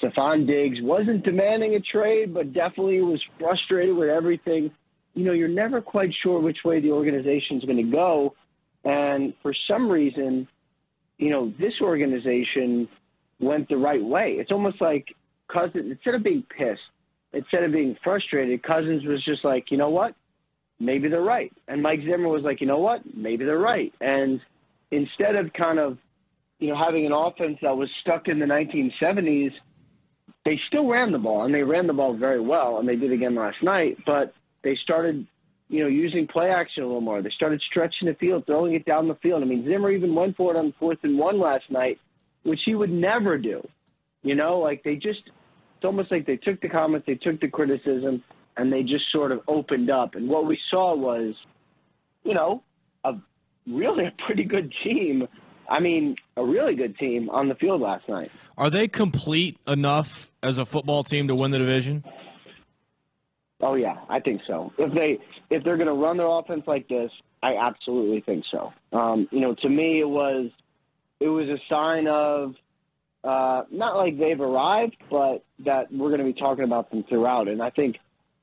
Stefon Diggs wasn't demanding a trade, but definitely was frustrated with everything. You know, you're never quite sure which way the organization is going to go, and for some reason, you know, this organization went the right way. It's almost like Cousins, instead of being pissed, instead of being frustrated, Cousins was just like, you know what? Maybe they're right. And Mike Zimmer was like, you know what? Maybe they're right. And instead of kind of, you know, having an offense that was stuck in the 1970s, they still ran the ball and they ran the ball very well and they did again last night, but they started, you know, using play action a little more. They started stretching the field, throwing it down the field. I mean, Zimmer even went for it on fourth and one last night, which he would never do. You know, like they just it's almost like they took the comments, they took the criticism, and they just sort of opened up. And what we saw was, you know, a really a pretty good team. I mean, a really good team on the field last night. Are they complete enough as a football team to win the division? Oh yeah, I think so. If they if they're going to run their offense like this, I absolutely think so. Um, you know, to me, it was it was a sign of uh, not like they've arrived, but that we're going to be talking about them throughout. And I think,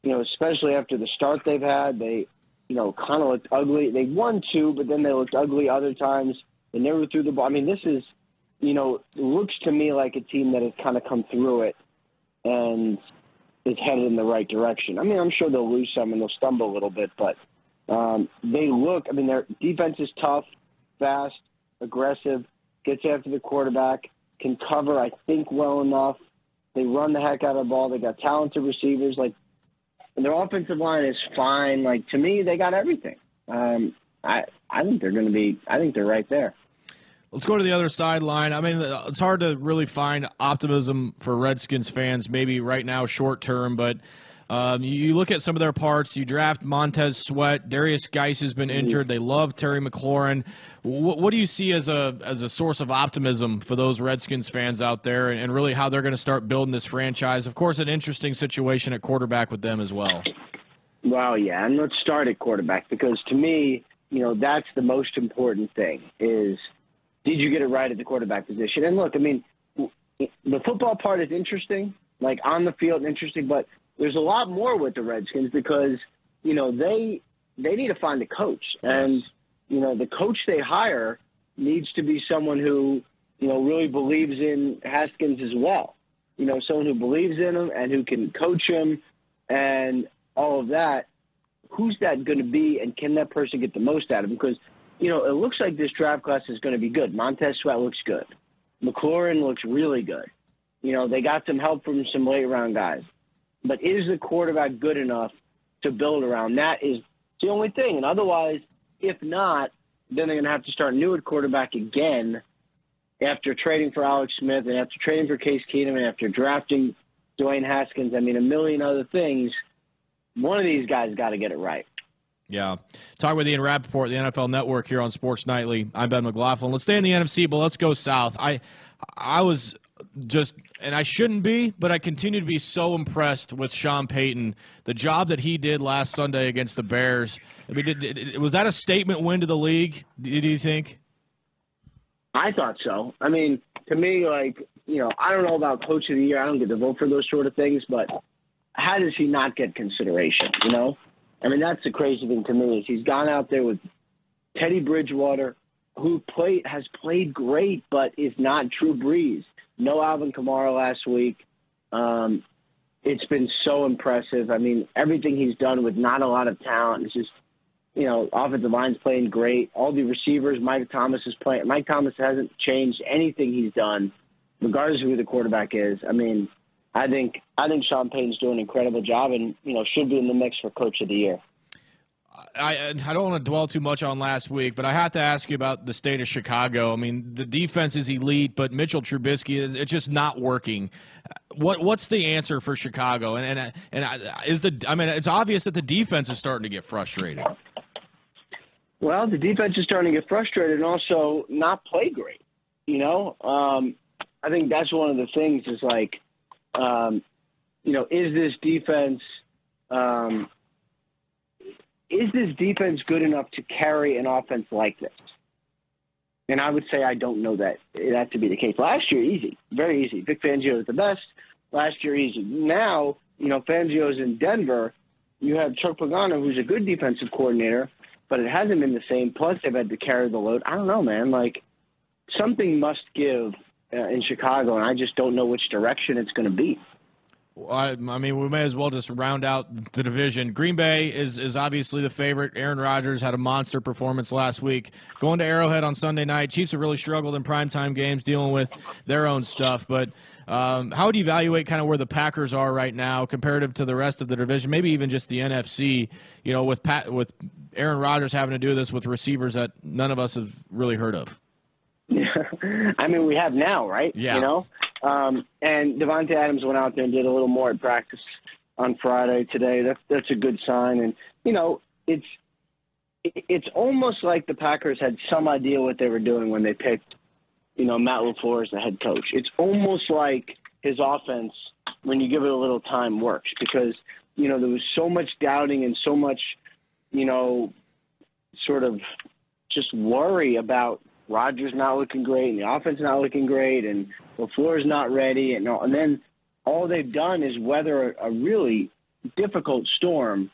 you know, especially after the start they've had, they, you know, kind of looked ugly. They won two, but then they looked ugly other times. They never threw the ball. I mean, this is, you know, looks to me like a team that has kind of come through it and is headed in the right direction. I mean, I'm sure they'll lose some and they'll stumble a little bit, but um, they look. I mean, their defense is tough, fast, aggressive, gets after the quarterback can cover, I think, well enough. They run the heck out of the ball. They got talented receivers. Like, their offensive line is fine. Like to me, they got everything. Um, I I think they're going to be. I think they're right there. Let's go to the other sideline. I mean, it's hard to really find optimism for Redskins fans, maybe right now, short term, but um, you look at some of their parts. You draft Montez Sweat. Derrius Guice has been injured. They love Terry McLaurin. What, what, do you see as a as a source of optimism for those Redskins fans out there, and, and really how they're going to start building this franchise? Of course, an interesting situation at quarterback with them as well. Well, yeah, and let's start at quarterback because to me, you know, that's the most important thing. Is did you get it right at the quarterback position? And look, I mean, the football part is interesting, like on the field, interesting, but there's a lot more with the Redskins because you know they they need to find a coach, yes. and you know the coach they hire needs to be someone who you know really believes in Haskins as well. You know, someone who believes in him and who can coach him and all of that. Who's that going to be, and can that person get the most out of him? Because you know it looks like this draft class is going to be good. Montez Sweat looks good. McLaurin looks really good. You know, they got some help from some late round guys. But is the quarterback good enough to build around? That is the only thing. And otherwise, if not, then they're going to have to start new at quarterback again after trading for Alex Smith and after trading for Case Keenum and after drafting Dwayne Haskins. I mean, a million other things. One of these guys got to get it right. Yeah. Talk with Ian Rapoport, the NFL Network here on Sports Nightly. I'm Ben McLaughlin. Let's stay in the NFC, but let's go south. I I was just and I shouldn't be, but I continue to be so impressed with Sean Payton. The job that he did last Sunday against the Bears. I mean, did, did, was that a statement win to the league? Do you think? I thought so. I mean, to me, like you know, I don't know about coach of the year. I don't get to vote for those sort of things, but how does he not get consideration? You know, I mean, that's the crazy thing to me is he's gone out there with Teddy Bridgewater, who played has played great, but is not Drew Brees no Alvin Kamara last week. Um, it's been so impressive. I mean, everything he's done with not a lot of talent. It's just, you know, offensive line's playing great. All the receivers, Mike Thomas is playing. Mike Thomas hasn't changed anything he's done, regardless of who the quarterback is. I mean, I think I think Sean Payton's doing an incredible job, and you know, should be in the mix for Coach of the Year. I I don't want to dwell too much on last week, but I have to ask you about the state of Chicago. I mean, the defense is elite, but Mitchell Trubisky it's just not working. What what's the answer for Chicago? And and and is the I mean, it's obvious that the defense is starting to get frustrated. Well, the defense is starting to get frustrated and also not play great. You know, um, I think that's one of the things is like, um, you know, is this defense um, is this defense good enough to carry an offense like this? And I would say I don't know that that to be the case. Last year, easy, very easy. Vic Fangio is the best. Last year, easy. Now, you know, Fangio's in Denver. You have Chuck Pagano, who's a good defensive coordinator, but it hasn't been the same. Plus, they've had to carry the load. I don't know, man. Like something must give uh, in Chicago, and I just don't know which direction it's going to be. I, I, mean, we may as well just round out the division. Green Bay is is obviously the favorite. Aaron Rodgers had a monster performance last week. Going to Arrowhead on Sunday night, Chiefs have really struggled in primetime games dealing with their own stuff. But um, how would you evaluate kind of where the Packers are right now comparative to the rest of the division, maybe even just the NFC? You know, with Pat, with Aaron Rodgers having to do this with receivers that none of us have really heard of. I mean, we have now, right? Yeah. You know, um, and Davante Adams went out there and did a little more at practice on Friday today. That's that's a good sign. And you know, it's it's almost like the Packers had some idea what they were doing when they picked, you know, Matt LaFleur as the head coach. It's almost like his offense, when you give it a little time, works because you know there was so much doubting and so much, you know, sort of just worry about Rodgers not looking great and the offense not looking great and LaFleur's not ready and all, and then all they've done is weather a, a really difficult storm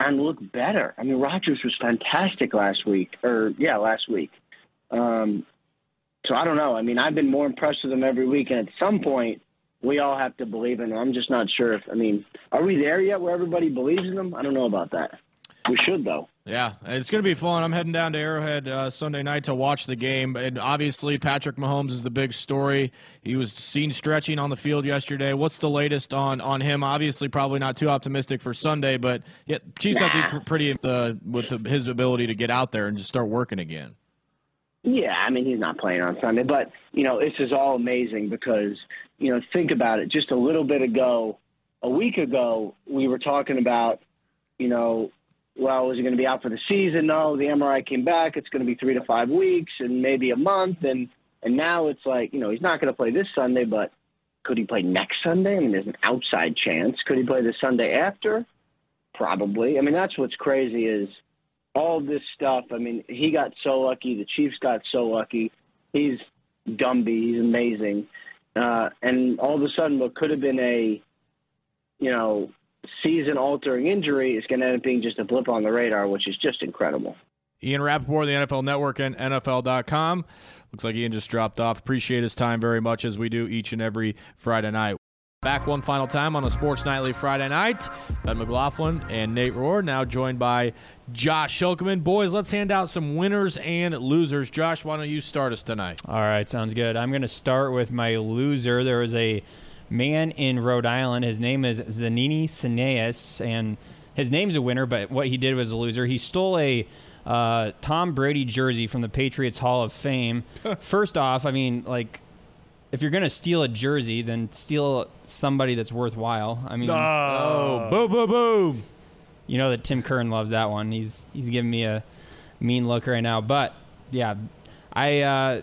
and look better. I mean, Rodgers was fantastic last week, or yeah, last week. Um, so I don't know. I mean, I've been more impressed with them every week, and at some point, we all have to believe in them. I'm just not sure if. I mean, are we there yet where everybody believes in them? I don't know about that. We should though. Yeah, it's going to be fun. I'm heading down to Arrowhead uh, Sunday night to watch the game, and obviously Patrick Mahomes is the big story. He was seen stretching on the field yesterday. What's the latest on on him? Obviously, probably not too optimistic for Sunday, but yeah, Chiefs nah. have to be pretty the, with the, his ability to get out there and just start working again. Yeah, I mean he's not playing on Sunday, but you know this is all amazing because you know think about it. Just a little bit ago, a week ago, we were talking about you know well, is he going to be out for the season? No, the MRI came back. It's going to be three to five weeks and maybe a month. And and now it's like, you know, he's not going to play this Sunday, but could he play next Sunday? I mean, there's an outside chance. Could he play the Sunday after? Probably. I mean, that's what's crazy is all this stuff. I mean, he got so lucky. The Chiefs got so lucky. He's Gumby. He's amazing. Uh, and all of a sudden, what could have been a, you know, season altering injury is going to end up being just a blip on the radar, which is just incredible. Ian Rapoport, the NFL Network, and NFL.com. Looks like Ian just dropped off. Appreciate his time very much as we do each and every Friday night. Back one final time on a Sports Nightly Friday night. Ben McLaughlin and Nate Rohr, now joined by Josh Shulkman. Boys, let's hand out some winners and losers. Josh, why don't you start us tonight? All right, sounds good. I'm going to start with my loser. There was a man in Rhode Island. His name is Zanini Sineas, and his name's a winner, but what he did was a loser. He stole a uh, Tom Brady jersey from the Patriots Hall of Fame. First off, I mean, like, if you're gonna steal a jersey, then steal somebody that's worthwhile. I mean, oh, boom, boom, boom. You know that Tim Kern loves that one. He's he's giving me a mean look right now, but yeah, I uh,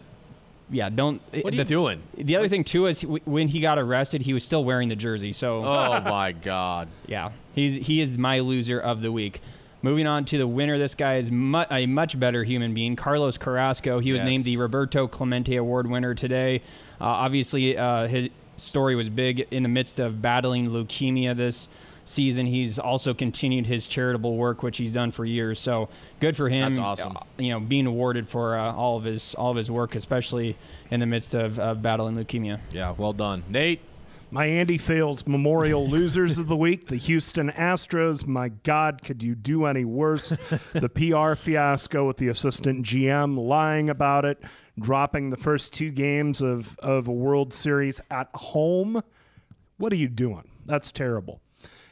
yeah, don't. What are you doing? The other thing too is when he got arrested, he was still wearing the jersey. So. Oh my God. Yeah, he's he is my loser of the week. Moving on to the winner, this guy is mu- a much better human being, Carlos Carrasco. He was yes. named the Roberto Clemente Award winner today. Uh, obviously, uh, his story was big in the midst of battling leukemia this season. He's also continued his charitable work, which he's done for years. So good for him. That's awesome. You know, being awarded for uh, all of his all of his work, especially in the midst of, of battling leukemia. Yeah, well done, Nate. My Andy Fales Memorial Losers of the Week, the Houston Astros. My God, could you do any worse? the PR fiasco with the assistant GM lying about it, dropping the first two games of, of a World Series at home. What are you doing? That's terrible.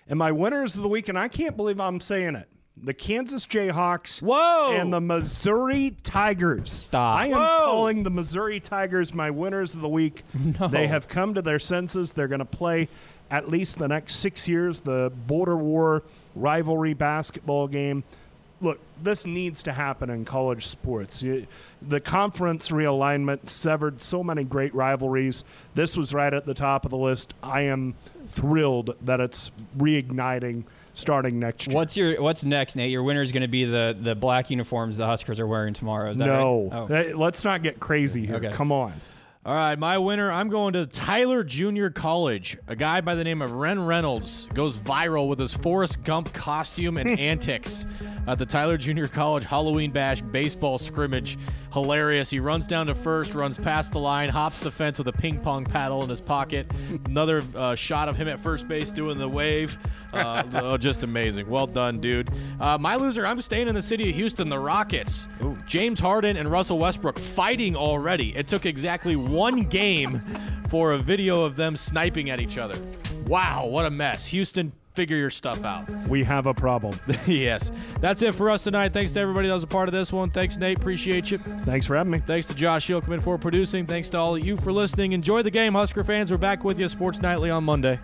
And my winners of the week, and I can't believe I'm saying it. The Kansas Jayhawks Whoa! and the Missouri Tigers. Stop. I am Whoa! calling the Missouri Tigers my winners of the week. No. They have come to their senses. They're going to play at least the next six years the border war rivalry basketball game. look, this needs to happen in college sports. You, the conference realignment severed so many great rivalries. This was right at the top of the list. I am thrilled that it's reigniting starting next year. What's your What's next, Nate? Your winner is going to be the the black uniforms the Huskers are wearing tomorrow. Is that no, right? Oh. Hey, let's not get crazy here. Okay. Come on. All right, my winner, I'm going to Tyler Junior College. A guy by the name of Ren Reynolds goes viral with his Forrest Gump costume and antics at the Tyler Junior College Halloween Bash baseball scrimmage. Hilarious. He runs down to first, runs past the line, hops the fence with a ping pong paddle in his pocket. Another uh, shot of him at first base doing the wave. Uh, oh, just amazing. Well done, dude. Uh, my loser, I'm staying in the city of Houston, the Rockets. James Harden and Russell Westbrook fighting already. It took exactly one game for a video of them sniping at each other. Wow, what a mess. Houston, figure your stuff out. We have a problem. yes. That's it for us tonight. Thanks to everybody that was a part of this one. Thanks, Nate. Appreciate you. Thanks for having me. Thanks to Josh Shilkman for producing. Thanks to all of you for listening. Enjoy the game, Husker fans. We're back with you, Sports Nightly, on Monday.